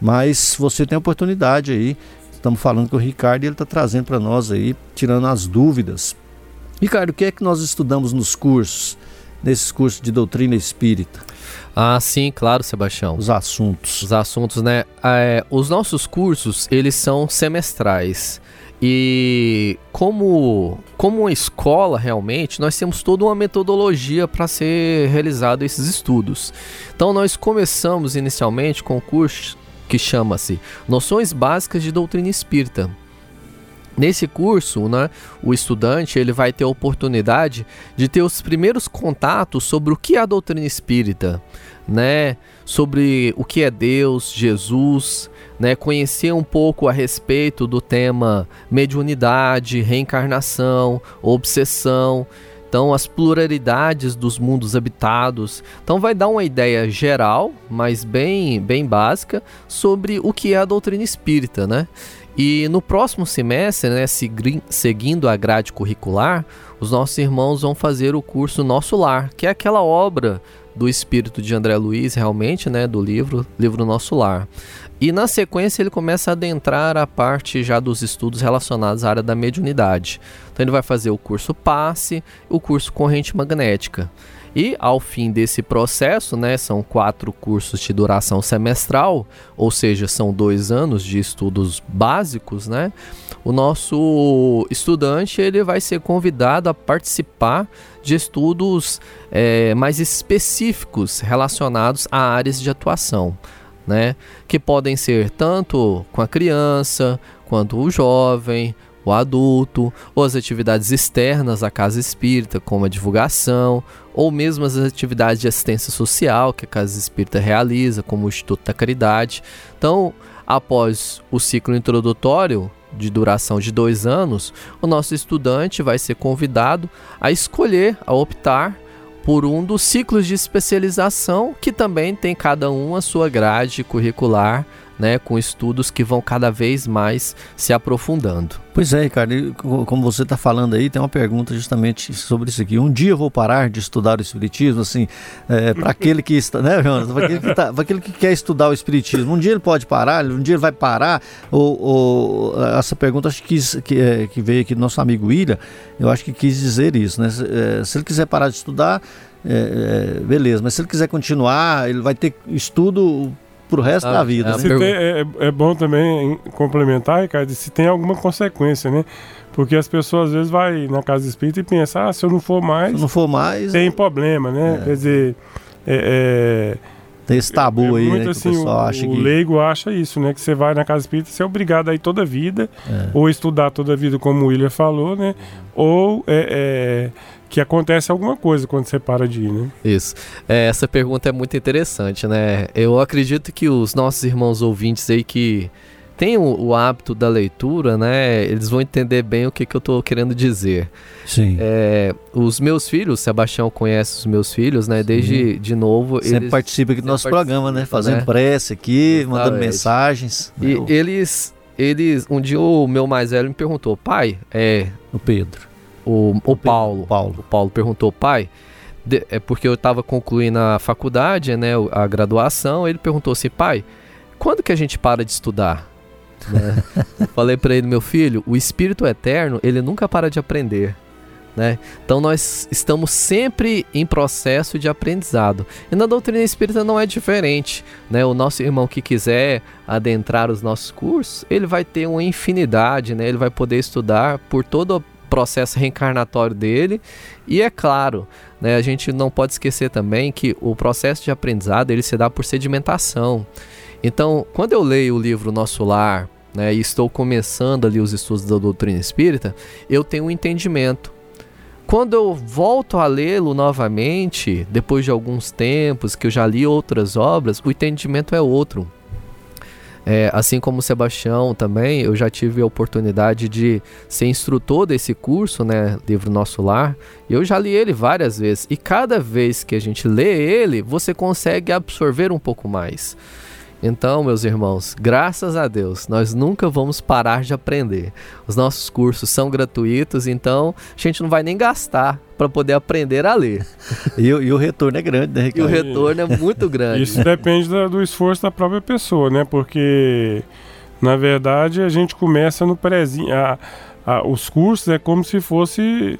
Mas você tem a oportunidade aí Estamos falando com o Ricardo e ele está trazendo para nós aí, tirando as dúvidas. Ricardo, o que é que nós estudamos nos cursos, nesses cursos de doutrina espírita? Ah, sim, claro, Sebastião. Os assuntos. Os assuntos, né? É, os nossos cursos, eles são semestrais. E como, como uma escola, realmente, nós temos toda uma metodologia para ser realizado esses estudos. Então, nós começamos inicialmente com o curso que chama-se Noções Básicas de Doutrina Espírita. Nesse curso, né, o estudante ele vai ter a oportunidade de ter os primeiros contatos sobre o que é a doutrina espírita, né, sobre o que é Deus, Jesus, né, conhecer um pouco a respeito do tema mediunidade, reencarnação, obsessão, então as pluralidades dos mundos habitados. Então vai dar uma ideia geral, mas bem, bem básica, sobre o que é a doutrina espírita, né? E no próximo semestre, né, seguindo a grade curricular, os nossos irmãos vão fazer o curso Nosso Lar, que é aquela obra do espírito de André Luiz, realmente, né, do livro, livro Nosso Lar. E na sequência ele começa a adentrar a parte já dos estudos relacionados à área da mediunidade. Então ele vai fazer o curso passe, o curso corrente magnética. E ao fim desse processo, né, são quatro cursos de duração semestral, ou seja, são dois anos de estudos básicos, né? O nosso estudante ele vai ser convidado a participar de estudos é, mais específicos relacionados a áreas de atuação né? Que podem ser tanto com a criança, quanto o jovem, o adulto, ou as atividades externas à casa espírita, como a divulgação, ou mesmo as atividades de assistência social que a casa espírita realiza, como o Instituto da Caridade. Então, após o ciclo introdutório, de duração de dois anos, o nosso estudante vai ser convidado a escolher, a optar por um dos ciclos de especialização que também tem cada um a sua grade curricular, né, com estudos que vão cada vez mais se aprofundando. Pois é, Ricardo, como você está falando aí, tem uma pergunta justamente sobre isso aqui. Um dia eu vou parar de estudar o Espiritismo, assim, é, para aquele que está, né, Jonas? Para aquele, que tá, aquele que quer estudar o Espiritismo, um dia ele pode parar, um dia ele vai parar, ou, ou essa pergunta acho que, que, é, que veio aqui do nosso amigo William, eu acho que quis dizer isso, né? É, se ele quiser parar de estudar, é, é, beleza, mas se ele quiser continuar, ele vai ter estudo pro resto Ah, da vida. é né? Se tem- é, é bom também complementar, Ricardo, se tem alguma consequência, né? Porque as pessoas às vezes vai na casa espírita e pensa, ah, se eu não for mais, Se não for mais, tem problema, né? Quer dizer, é, é, tem esse tabu é aí, muito né? Que assim, o pessoal o, acha o que. leigo acha isso, né? Que você vai na casa espírita, você é obrigado a ir toda a vida, É. ou estudar toda a vida, como o William falou, né? Ou é, é, que acontece alguma coisa quando você para de ir, né? Isso. É, essa pergunta é muito interessante, né? Eu acredito que os nossos irmãos ouvintes aí que têm o, o hábito da leitura, né? Eles vão entender bem o que, que eu tô querendo dizer. Sim. É, os meus filhos, Sebastião conhece os meus filhos, né? Desde de novo. Sempre eles participa aqui do nosso programa, né? participam, Fazendo né? prece aqui, mandando Exatamente. mensagens. né? E O- eles, eles, um dia o meu mais velho me perguntou, pai, é, o Pedro. O, o Paulo, Paulo. o Paulo perguntou, pai, de- é porque eu estava concluindo a faculdade, né, a graduação, ele perguntou assim, pai, quando que a gente para de estudar? Né? Falei para ele, meu filho, o Espírito Eterno, ele nunca para de aprender. Né? Então nós estamos sempre em processo de aprendizado. E na doutrina espírita não é diferente. Né? O nosso irmão que quiser adentrar os nossos cursos, ele vai ter uma infinidade, né? ele vai poder estudar por todo processo reencarnatório dele. E é claro, né, a gente não pode esquecer também que o processo de aprendizado ele se dá por sedimentação. Então, quando eu leio o livro Nosso Lar, né, e estou começando ali os estudos da doutrina espírita, eu tenho um entendimento. Quando eu volto a lê-lo novamente, depois de alguns tempos que eu já li outras obras, o entendimento é outro. É, assim como o Sebastião também, eu já tive a oportunidade de ser instrutor desse curso, né, livro Nosso Lar. Eu já li ele várias vezes e cada vez que a gente lê ele, você consegue absorver um pouco mais. Então, meus irmãos, graças a Deus, nós nunca vamos parar de aprender. Os nossos cursos são gratuitos, então a gente não vai nem gastar para poder aprender a ler. E, o- e o retorno é grande, né, E o Ricardo? retorno é muito grande. Isso depende da- do esforço da própria pessoa, né? Porque, na verdade, a gente começa no prezinho. a- a- os cursos é como se fosse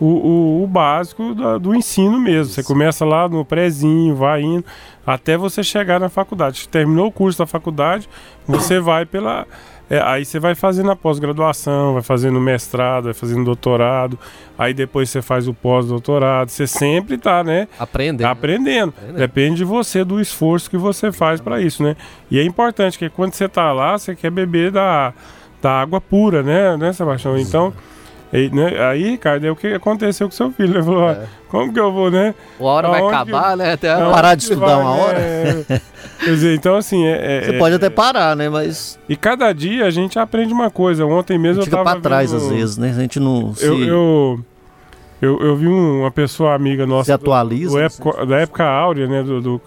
o, o- o básico da- do ensino mesmo. Você começa lá no prezinho, vai indo, até você chegar na faculdade. Terminou o curso da faculdade, você vai pela. é, aí você vai fazendo a pós-graduação, vai fazendo mestrado, vai fazendo doutorado, aí depois você faz o pós-doutorado. Você sempre tá, né? Aprendendo. Aprendendo. Depende de você, do esforço que você faz para isso, né? E é importante que quando você tá lá, você quer beber da, da água pura, né, né, Sebastião? Então, e, né, aí, Ricardo, é o que aconteceu com seu filho. Ele falou, "Ah, como que eu vou, né? Uma hora vai Aonde acabar, que- né? Até aonde Parar de estudar vai, uma né? hora? É, Quer dizer, então assim, é, é- Você é- pode até parar, né? Mas E cada dia a gente aprende uma coisa. Ontem mesmo eu fica tava pra trás vendo- às vezes, né? A gente não se... Eu, eu, eu, eu vi um- uma pessoa amiga nossa. Se atualiza, do- do né? época- da época áurea, né? Do, do-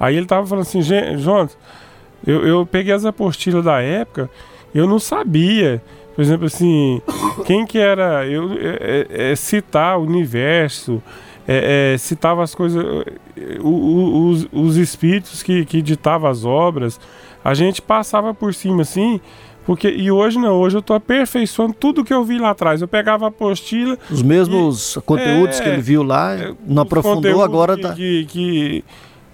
aí ele tava falando assim, "Gen- Jonas, eu, eu peguei as apostilas da época, eu não sabia. Por exemplo, assim, quem que era. Eu, é- é- é citar o universo, é, é, citava as coisas. é, os, os espíritos que, que ditavam as obras. A gente passava por cima assim. Porque, e hoje não, hoje eu tô aperfeiçoando tudo que eu vi lá atrás. Eu pegava a apostila. Os mesmos conteúdos É, que ele viu lá, não aprofundou, agora que, tá... que, que,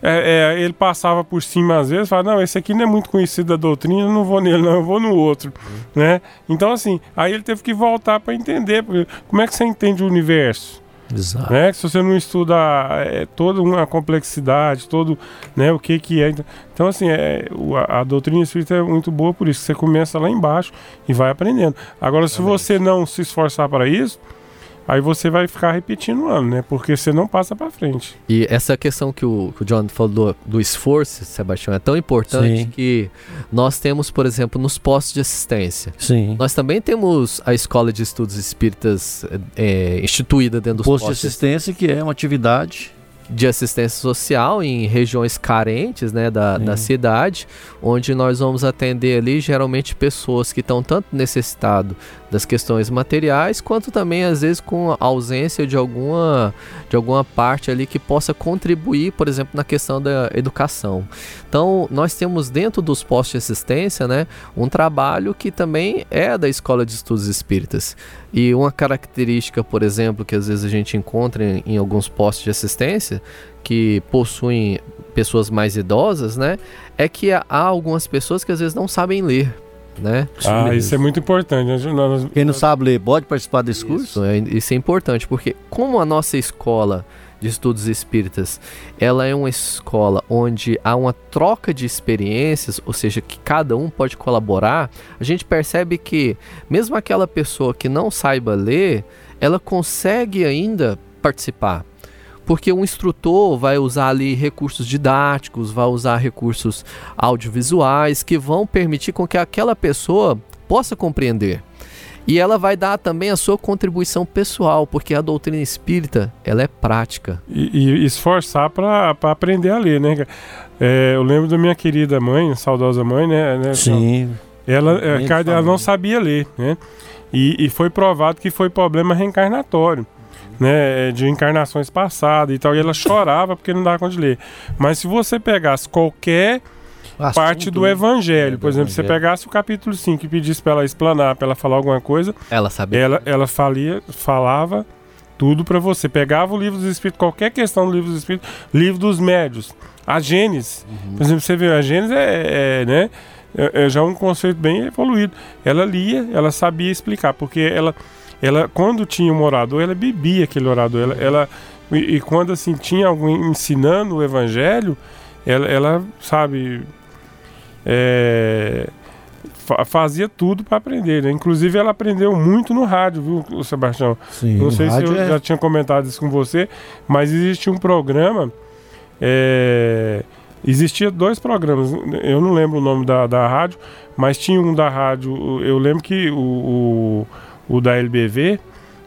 é, é, ele passava por cima às vezes, falava, não, esse aqui não é muito conhecido da doutrina, não vou nele, não, eu vou no outro, né? Então, assim, aí ele teve que voltar para entender, porque como é que você entende o universo? Exato. Né? Que se você não estuda é, toda uma complexidade, todo, né, o que que é. Então, assim, é, a, a doutrina espírita é muito boa por isso. Você começa lá embaixo e vai aprendendo. Agora, se você não se esforçar para isso, aí você vai ficar repetindo o ano, né? Porque você não passa para frente. E essa questão que o, que o John falou do, do esforço, Sebastião, é tão importante Sim. que nós temos, por exemplo, nos postos de assistência. Sim. Nós também temos a escola de estudos espíritas é, instituída dentro dos Posto de postos assistência, que é uma atividade de assistência social em regiões carentes né, da, da cidade, onde nós vamos atender ali geralmente pessoas que estão tanto necessitado das questões materiais, quanto também às vezes com a ausência de alguma, de alguma parte ali que possa contribuir, por exemplo, na questão da educação. Então, nós temos dentro dos postos de assistência, né, um trabalho que também é da Escola de Estudos Espíritas. E uma característica, por exemplo, que às vezes a gente encontra em, em alguns postos de assistência, que possuem pessoas mais idosas, né? É que há algumas pessoas que às vezes não sabem ler. Né? Ah, isso é muito importante. né? Quem não sabe ler pode participar desse curso? Isso é, isso é importante, porque como a nossa escola de estudos espíritas, ela é uma escola onde há uma troca de experiências, ou seja, que cada um pode colaborar, a gente percebe que mesmo aquela pessoa que não saiba ler, ela consegue ainda participar. Porque o instrutor vai usar ali recursos didáticos, vai usar recursos audiovisuais que vão permitir com que aquela pessoa possa compreender. E ela vai dar também a sua contribuição pessoal, porque a doutrina espírita, ela é prática. e, e esforçar para aprender a ler, né? É, eu lembro da minha querida mãe, saudosa mãe, né? né, Sim. Ela, é, cara, ela não sabia ler, né? E, e foi provado que foi problema reencarnatório, né? De encarnações passadas e tal. E ela chorava porque não dava conta de ler. Mas se você pegasse qualquer Assunto, parte do né? evangelho, É, por do exemplo, se você pegasse o capítulo 5 e pedisse para ela explanar, para ela falar alguma coisa, Ela sabia. ela, ela falia, falava tudo para você. Pegava o livro dos Espíritos, qualquer questão do livro dos Espíritos, livro dos médios, a Gênesis. Uhum. Por exemplo, você vê, a Gênesis é, é, né, é, é já um conceito bem evoluído. Ela lia, ela sabia explicar, porque ela, ela quando tinha um orador, ela bebia aquele orador. Ela, ela- e, e quando assim tinha alguém ensinando o evangelho, ela, ela sabe, é, fa- fazia tudo para aprender. Né? Inclusive, ela aprendeu muito no rádio, viu, Sebastião? Sim, Não sei se eu é- já tinha comentado isso com você, mas existe um programa. é, existia dois programas, eu não lembro o nome da, da rádio, mas tinha um da rádio. Eu lembro que o, o, o da LBV,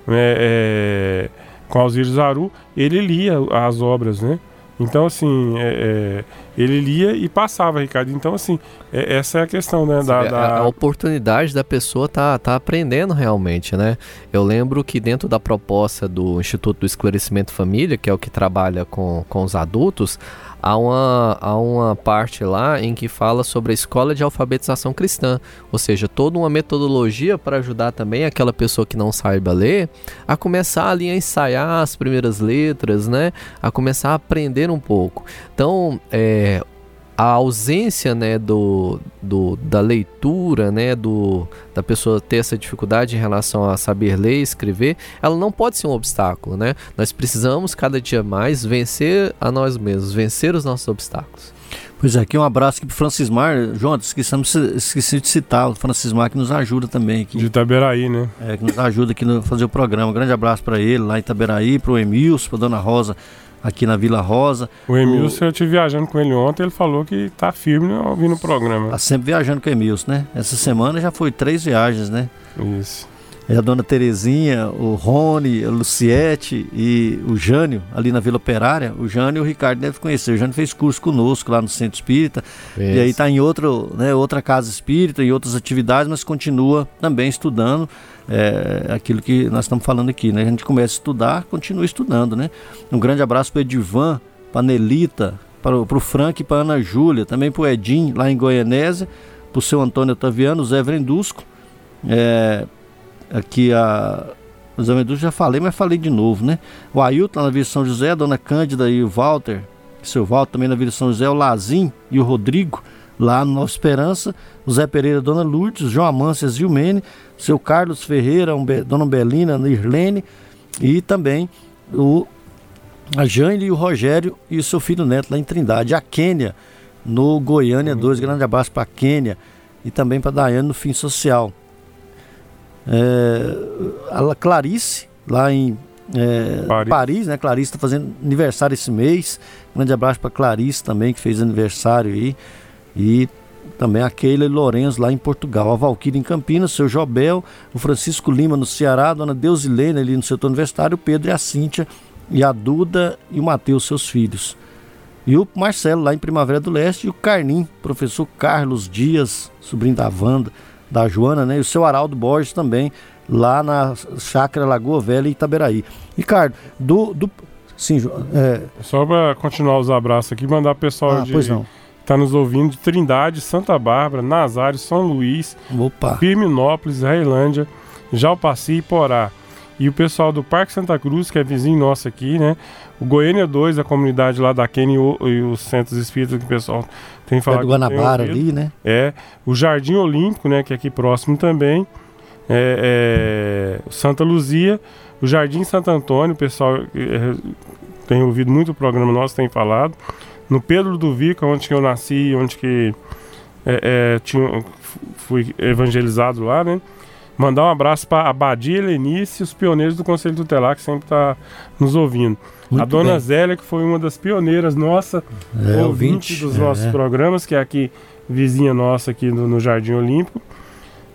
né, é, com Alzir Zaru, ele lia as obras, né? Então, assim, é, é, ele lia e passava, Ricardo. Então, assim, é- essa é a questão, né? Da, da- A, a oportunidade da pessoa tá, tá aprendendo realmente, né? Eu lembro que dentro da proposta do Instituto do Esclarecimento Família, que é o que trabalha com, com os adultos, há uma, há uma parte lá em que fala sobre a escola de alfabetização cristã, ou seja, toda uma metodologia para ajudar também aquela pessoa que não saiba ler a começar ali a ensaiar as primeiras letras, né? A começar a aprender um pouco. Então, é, a ausência né, do, do, da leitura, né, do, da pessoa ter essa dificuldade em relação a saber ler e escrever, ela não pode ser um obstáculo. Né? Nós precisamos cada dia mais vencer a nós mesmos, vencer os nossos obstáculos. Pois é, aqui um abraço aqui pro Francismar. João, esquecemos, esqueci de citar o Francismar que nos ajuda também aqui. de Itaberaí, né? É, que nos ajuda aqui no fazer o programa. Um grande abraço para ele lá em Itaberaí, pro Emilson, pra Dona Rosa aqui na Vila Rosa. O Emilson, eu estive viajando com ele ontem, ele falou que tá firme ouvindo o programa. Tá sempre viajando com o Emilson, né? Essa semana já foi três viagens, né? Isso. É a dona Terezinha, o Rony, a Luciete e o Jânio, ali na Vila Operária. O Jânio o Ricardo deve conhecer. O Jânio fez curso conosco lá no Centro Espírita. E aí está em outro, né, outra casa espírita, em outras atividades, mas continua também estudando é, aquilo que nós estamos falando aqui. Né? A gente começa a estudar, continua estudando. Né? Um grande abraço para o Edivan, para a Nelita, para o Frank e para a Ana Júlia, também para o Edim, lá em Goianésia, para o seu Antônio Otaviano, o Zé Vrendusco. É, aqui a. O Zé Vrendusco já falei, mas falei de novo, né? O Ailton lá na Vila São José, a Dona Cândida e o Walter, seu Walter também na Vila São José, o Lazim e o Rodrigo, lá no Nova Esperança, o Zé Pereira, Dona Lourdes, João Amância Zilmene, o seu Carlos Ferreira, Dona Belina, Nirlene e também o a Jane e o Rogério e o seu filho Neto lá em Trindade. A Quênia, no Goiânia 2. Grande abraço para a Quênia e também para a Daiane no Fim Social. É, a Clarice, lá em é, Paris. Paris. né? Clarice está fazendo aniversário esse mês. Grande abraço para Clarice também, que fez aniversário aí. E também a Keila e Lourenço lá em Portugal. A Valquíria em Campinas, o seu Jobel, o Francisco Lima no Ceará, a dona Deusilene ali no setor universitário, o Pedro e a Cíntia, e a Duda e o Matheus, seus filhos. E o Marcelo lá em Primavera do Leste e o Carnim, professor Carlos Dias, sobrinho da Wanda, da Joana, né? E o seu Araldo Borges também, lá na Chácara Lagoa Velha, Itaberaí. Ricardo, do. do sim, é, Só para continuar os abraços aqui, mandar o pessoal Ah, de, pois não. tá nos ouvindo de Trindade, Santa Bárbara, Nazário, São Luís, Opa. Firminópolis, Railândia, Jalpaci e Porá. E o pessoal do Parque Santa Cruz, que é vizinho nosso aqui, né? O Goiânia 2, a comunidade lá da Kenny e, e os centros espíritas que o pessoal tem falado. É do Guanabara ali, né? É. O Jardim Olímpico, né? Que é aqui próximo também. É, é, Santa Luzia. O Jardim Santo Antônio, o pessoal é, tem ouvido muito o programa nosso, tem falado. No Pedro do Vico, onde que eu nasci, onde que é, é, tinha, fui evangelizado lá, né? Mandar um abraço para a Badia Helenice e os pioneiros do Conselho Tutelar, que sempre está nos ouvindo. Muito a dona bem. Zélia, que foi uma das pioneiras nossa, É, ouvinte ouvinte, dos é. nossos programas, que é aqui, vizinha nossa aqui no, no Jardim Olímpico.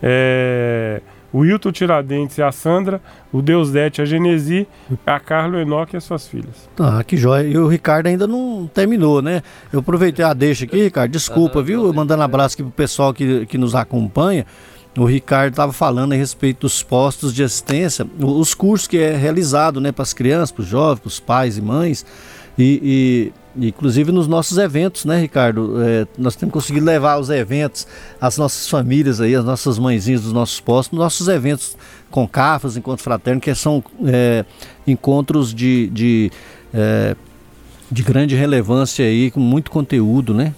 É, o Wilton Tiradentes e a Sandra, o Deusdete, a Genesi, a Carla, o Enoque e as suas filhas. Ah, que joia. E o Ricardo ainda não terminou, né? Eu aproveitei a deixa aqui, Ricardo. Desculpa, viu? Mandando abraço aqui pro pessoal que, que nos acompanha. O Ricardo estava falando a respeito dos postos de assistência, os cursos que é realizado, né, para as crianças, para os jovens, para os pais e mães. E, e, inclusive nos nossos eventos, né, Ricardo? É, nós temos conseguido levar os eventos, as nossas famílias aí, as nossas mãezinhas dos nossos postos, nos nossos eventos com CAFAS, Encontro Fraterno, que são é, encontros de, de, é, de grande relevância aí, com muito conteúdo, né?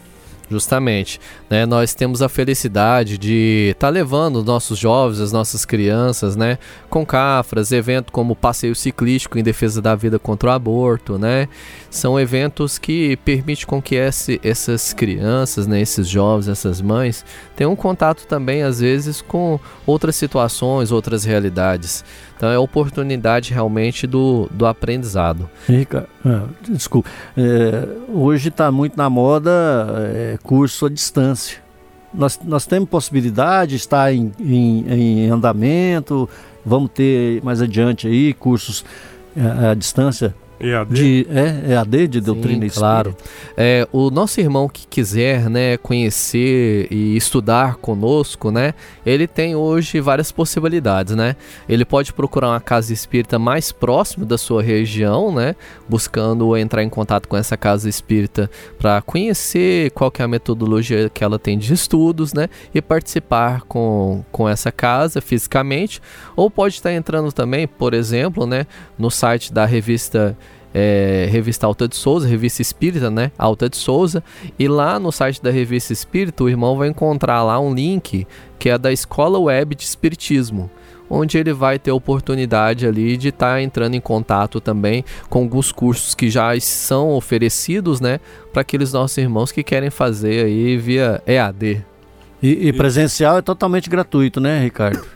Justamente, né? Nós temos a felicidade de estar levando os nossos jovens, as nossas crianças, né? Com cafras, evento como passeio ciclístico em defesa da vida contra o aborto, né? São eventos que permitem com que esse, essas crianças, né? Esses jovens, essas mães tenham um contato também às vezes com outras situações, outras realidades. Então é oportunidade realmente do, do aprendizado. Ricardo, ah, desculpa. É, hoje está muito na moda é, curso à distância. Nós, nós temos possibilidade, está em, em, em andamento, vamos ter mais adiante aí cursos é, à distância EAD? de é, EAD, de doutrina Sim, claro. É, o nosso irmão que quiser, né, conhecer e estudar conosco, né, ele tem hoje várias possibilidades, né? Ele pode procurar uma casa espírita mais próximo da sua região, né, buscando entrar em contato com essa casa espírita para conhecer qual que é a metodologia que ela tem de estudos, né, e participar com, com essa casa fisicamente, ou pode estar entrando também, por exemplo, né, no site da revista é, revista Alta de Souza, revista Espírita, né? Alta de Souza. E lá no site da revista Espírita, o irmão vai encontrar lá um link que é da Escola Web de Espiritismo. Onde ele vai ter oportunidade ali de estar entrando em contato também com alguns cursos que já são oferecidos, né? Para aqueles nossos irmãos que querem fazer aí via EAD. E, e presencial é totalmente gratuito, né, Ricardo?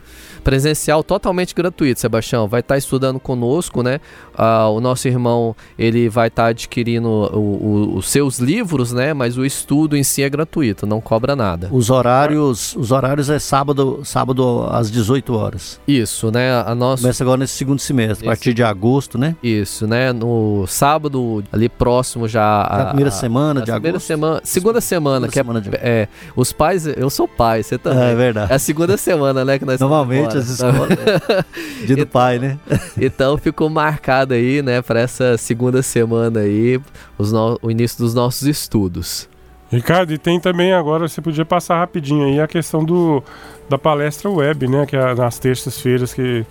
Presencial totalmente gratuito, Sebastião. Vai estar estudando conosco, né? Ah, o nosso irmão ele vai estar adquirindo o- o- os seus livros, né? Mas o estudo em si é gratuito, não cobra nada. Os horários, os horários é sábado, sábado às 18 horas. Isso, né? A nossa Começa agora nesse segundo semestre, a partir de agosto, né? Isso, né? No sábado, ali próximo já. Na primeira semana na de primeira agosto? Semana, segunda semana, Segunda que é- semana de é, Os pais, eu sou pai, você também. É verdade. É a segunda semana, né? Que nós Normalmente as agora. escolas. Dia do pai, né? Então ficou marcado aí, né, para essa segunda semana aí, os no- o início dos nossos estudos. Ricardo, e tem também agora, você podia passar rapidinho aí a questão do, da palestra web, né? Que é nas terças-feiras que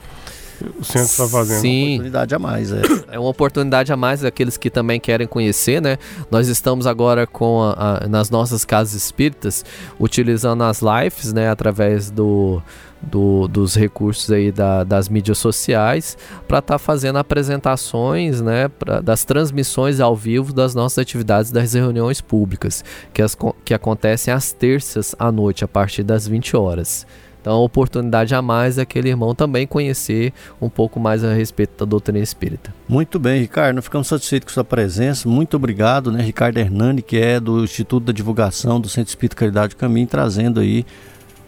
o centro está fazendo. Sim. Oportunidade a mais, é. É uma oportunidade a mais daqueles que também querem conhecer, né? Nós estamos agora com a- a- nas nossas casas espíritas utilizando as lives, né, através do, do- dos recursos aí da- das mídias sociais para estar fazendo apresentações, né, pra- das transmissões ao vivo das nossas atividades das reuniões públicas que, as, que acontecem às terças à noite a partir das 20 horas. Então, oportunidade a mais é aquele irmão também conhecer um pouco mais a respeito da doutrina espírita. Muito bem, Ricardo. Ficamos satisfeitos com sua presença. Muito obrigado, né? Ricardo Hernani, que é do Instituto da Divulgação do Centro Espírita Caridade do Caminho, trazendo aí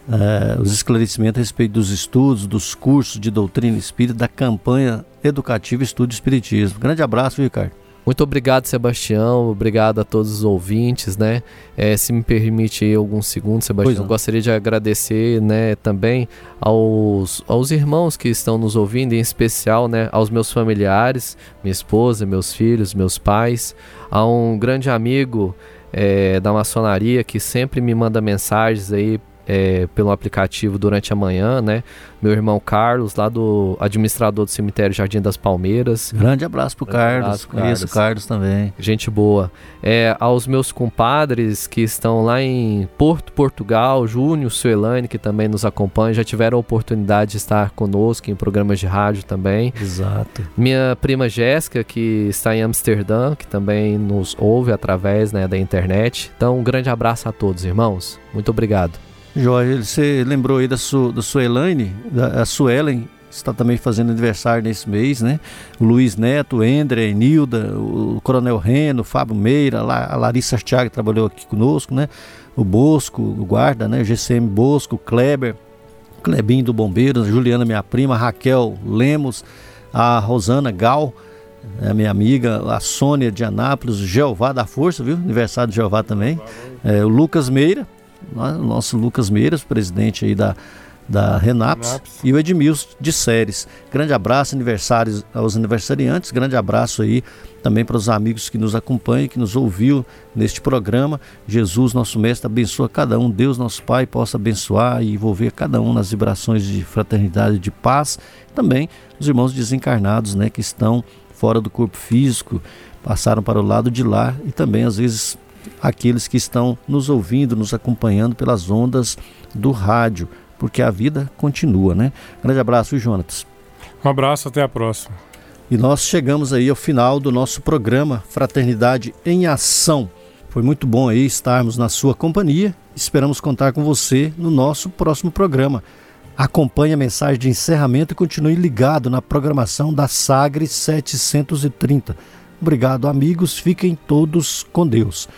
eh, os esclarecimentos a respeito dos estudos, dos cursos de doutrina espírita, da campanha educativa Estudo Espiritismo. Grande abraço, viu, Ricardo. Muito obrigado, Sebastião. Obrigado a todos os ouvintes, né? É, se me permite aí alguns segundos, Sebastião, gostaria de agradecer, né, também aos, aos irmãos que estão nos ouvindo, em especial, né, aos meus familiares, minha esposa, meus filhos, meus pais, a um grande amigo é, da maçonaria que sempre me manda mensagens aí é, pelo aplicativo durante a manhã, né? Meu irmão Carlos, lá do administrador do cemitério Jardim das Palmeiras. Grande abraço pro Grande Carlos. abraço, Conheço o Carlos também. Gente boa. É, aos meus compadres que estão lá em Porto, Portugal, Júnior, Suelane, que também nos acompanham, já tiveram a oportunidade de estar conosco em programas de rádio também. Exato. Minha prima Jéssica, que está em Amsterdã, que também nos ouve através né, da internet. Então, um grande abraço a todos, irmãos. Muito obrigado. Jorge, você lembrou aí da, Su, da Suelane, da a Suelen, está também fazendo aniversário nesse mês, né? O Luiz Neto, o Endre, Nilda, o Coronel Reno, o Fábio Meira, a Larissa Thiago trabalhou aqui conosco, né? O Bosco, o guarda, né? O GCM Bosco, o Kleber, Clebinho do Bombeiros, a Juliana, minha prima, a Raquel Lemos, a Rosana Gal, a minha amiga, a Sônia de Anápolis, o Jeová da Força, viu? Aniversário de Jeová também. É, o Lucas Meira, nosso Lucas Meiras, presidente aí da, da Renaps, Renaps, e o Edmilson de Séries. Grande abraço aniversários aos aniversariantes, grande abraço aí também para os amigos que nos acompanham, que nos ouviu neste programa. Jesus, nosso mestre, abençoa cada um. Deus, nosso Pai, possa abençoar e envolver cada um nas vibrações de fraternidade e de paz. Também os irmãos desencarnados, né, que estão fora do corpo físico, passaram para o lado de lá e também às vezes aqueles que estão nos ouvindo, nos acompanhando pelas ondas do rádio, porque a vida continua, né? Grande abraço, Jonatas. Um abraço, até a próxima. E nós chegamos aí ao final do nosso programa Fraternidade em Ação. Foi muito bom aí estarmos na sua companhia. Esperamos contar com você no nosso próximo programa. Acompanhe a mensagem de encerramento e continue ligado na programação da Sagre 730. Obrigado, amigos. Fiquem todos com Deus.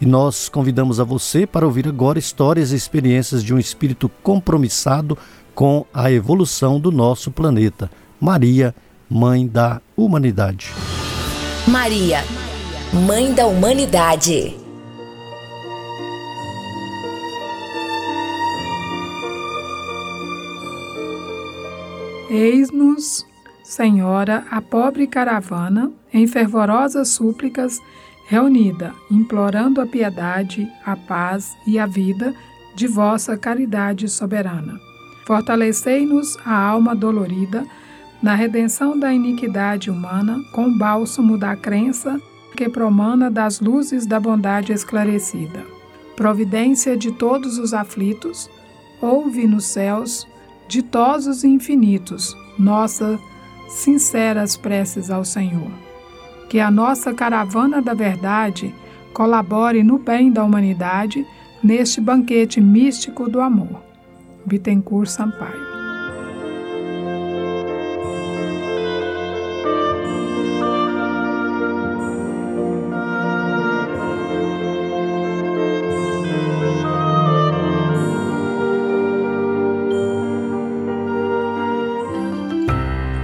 E nós convidamos a você para ouvir agora histórias e experiências de um espírito compromissado com a evolução do nosso planeta. Maria, Mãe da Humanidade. Maria, Mãe da Humanidade. Eis-nos, Senhora, a pobre caravana, em fervorosas súplicas, reunida, implorando a piedade, a paz e a vida de vossa caridade soberana. Fortalecei-nos a alma dolorida na redenção da iniquidade humana com o bálsamo da crença que promana das luzes da bondade esclarecida. Providência de todos os aflitos, ouve nos céus, ditosos e infinitos, nossas sinceras preces ao Senhor. Que a nossa caravana da verdade colabore no bem da humanidade neste banquete místico do amor. Bittencourt Sampaio.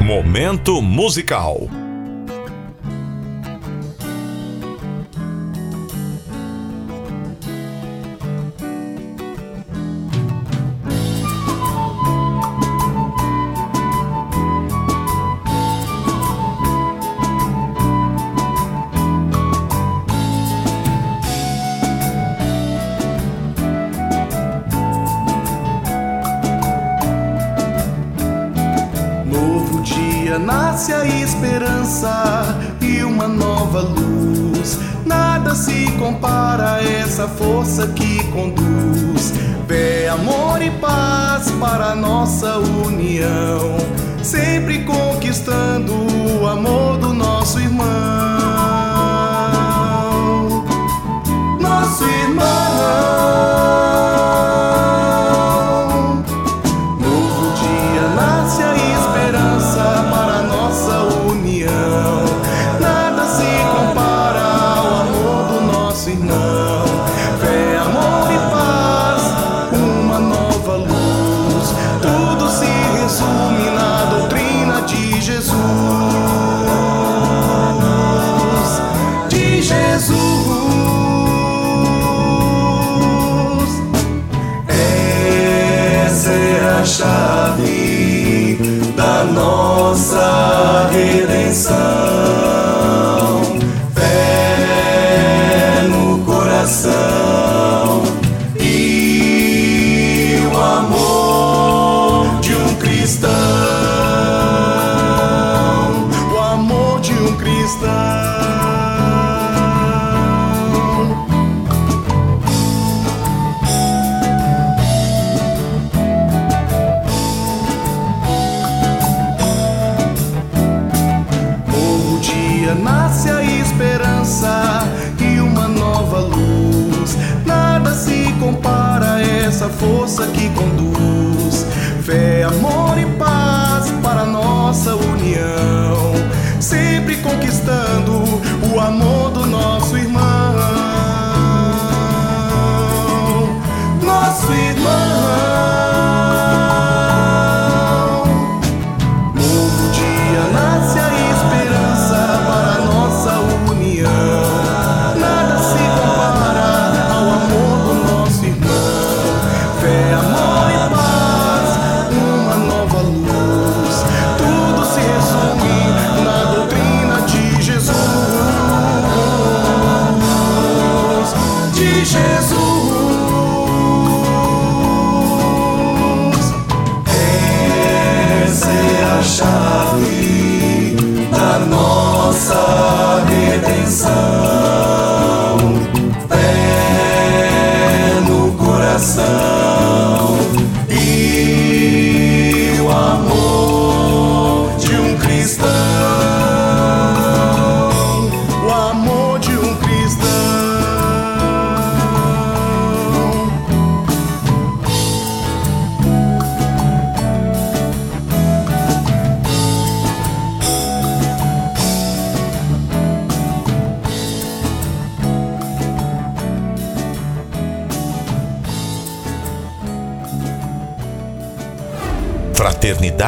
Momento musical. Compara essa força que conduz. Fé, amor e paz para nossa união.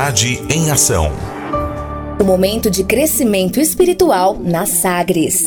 Em Ação. O momento de crescimento espiritual na Sagres.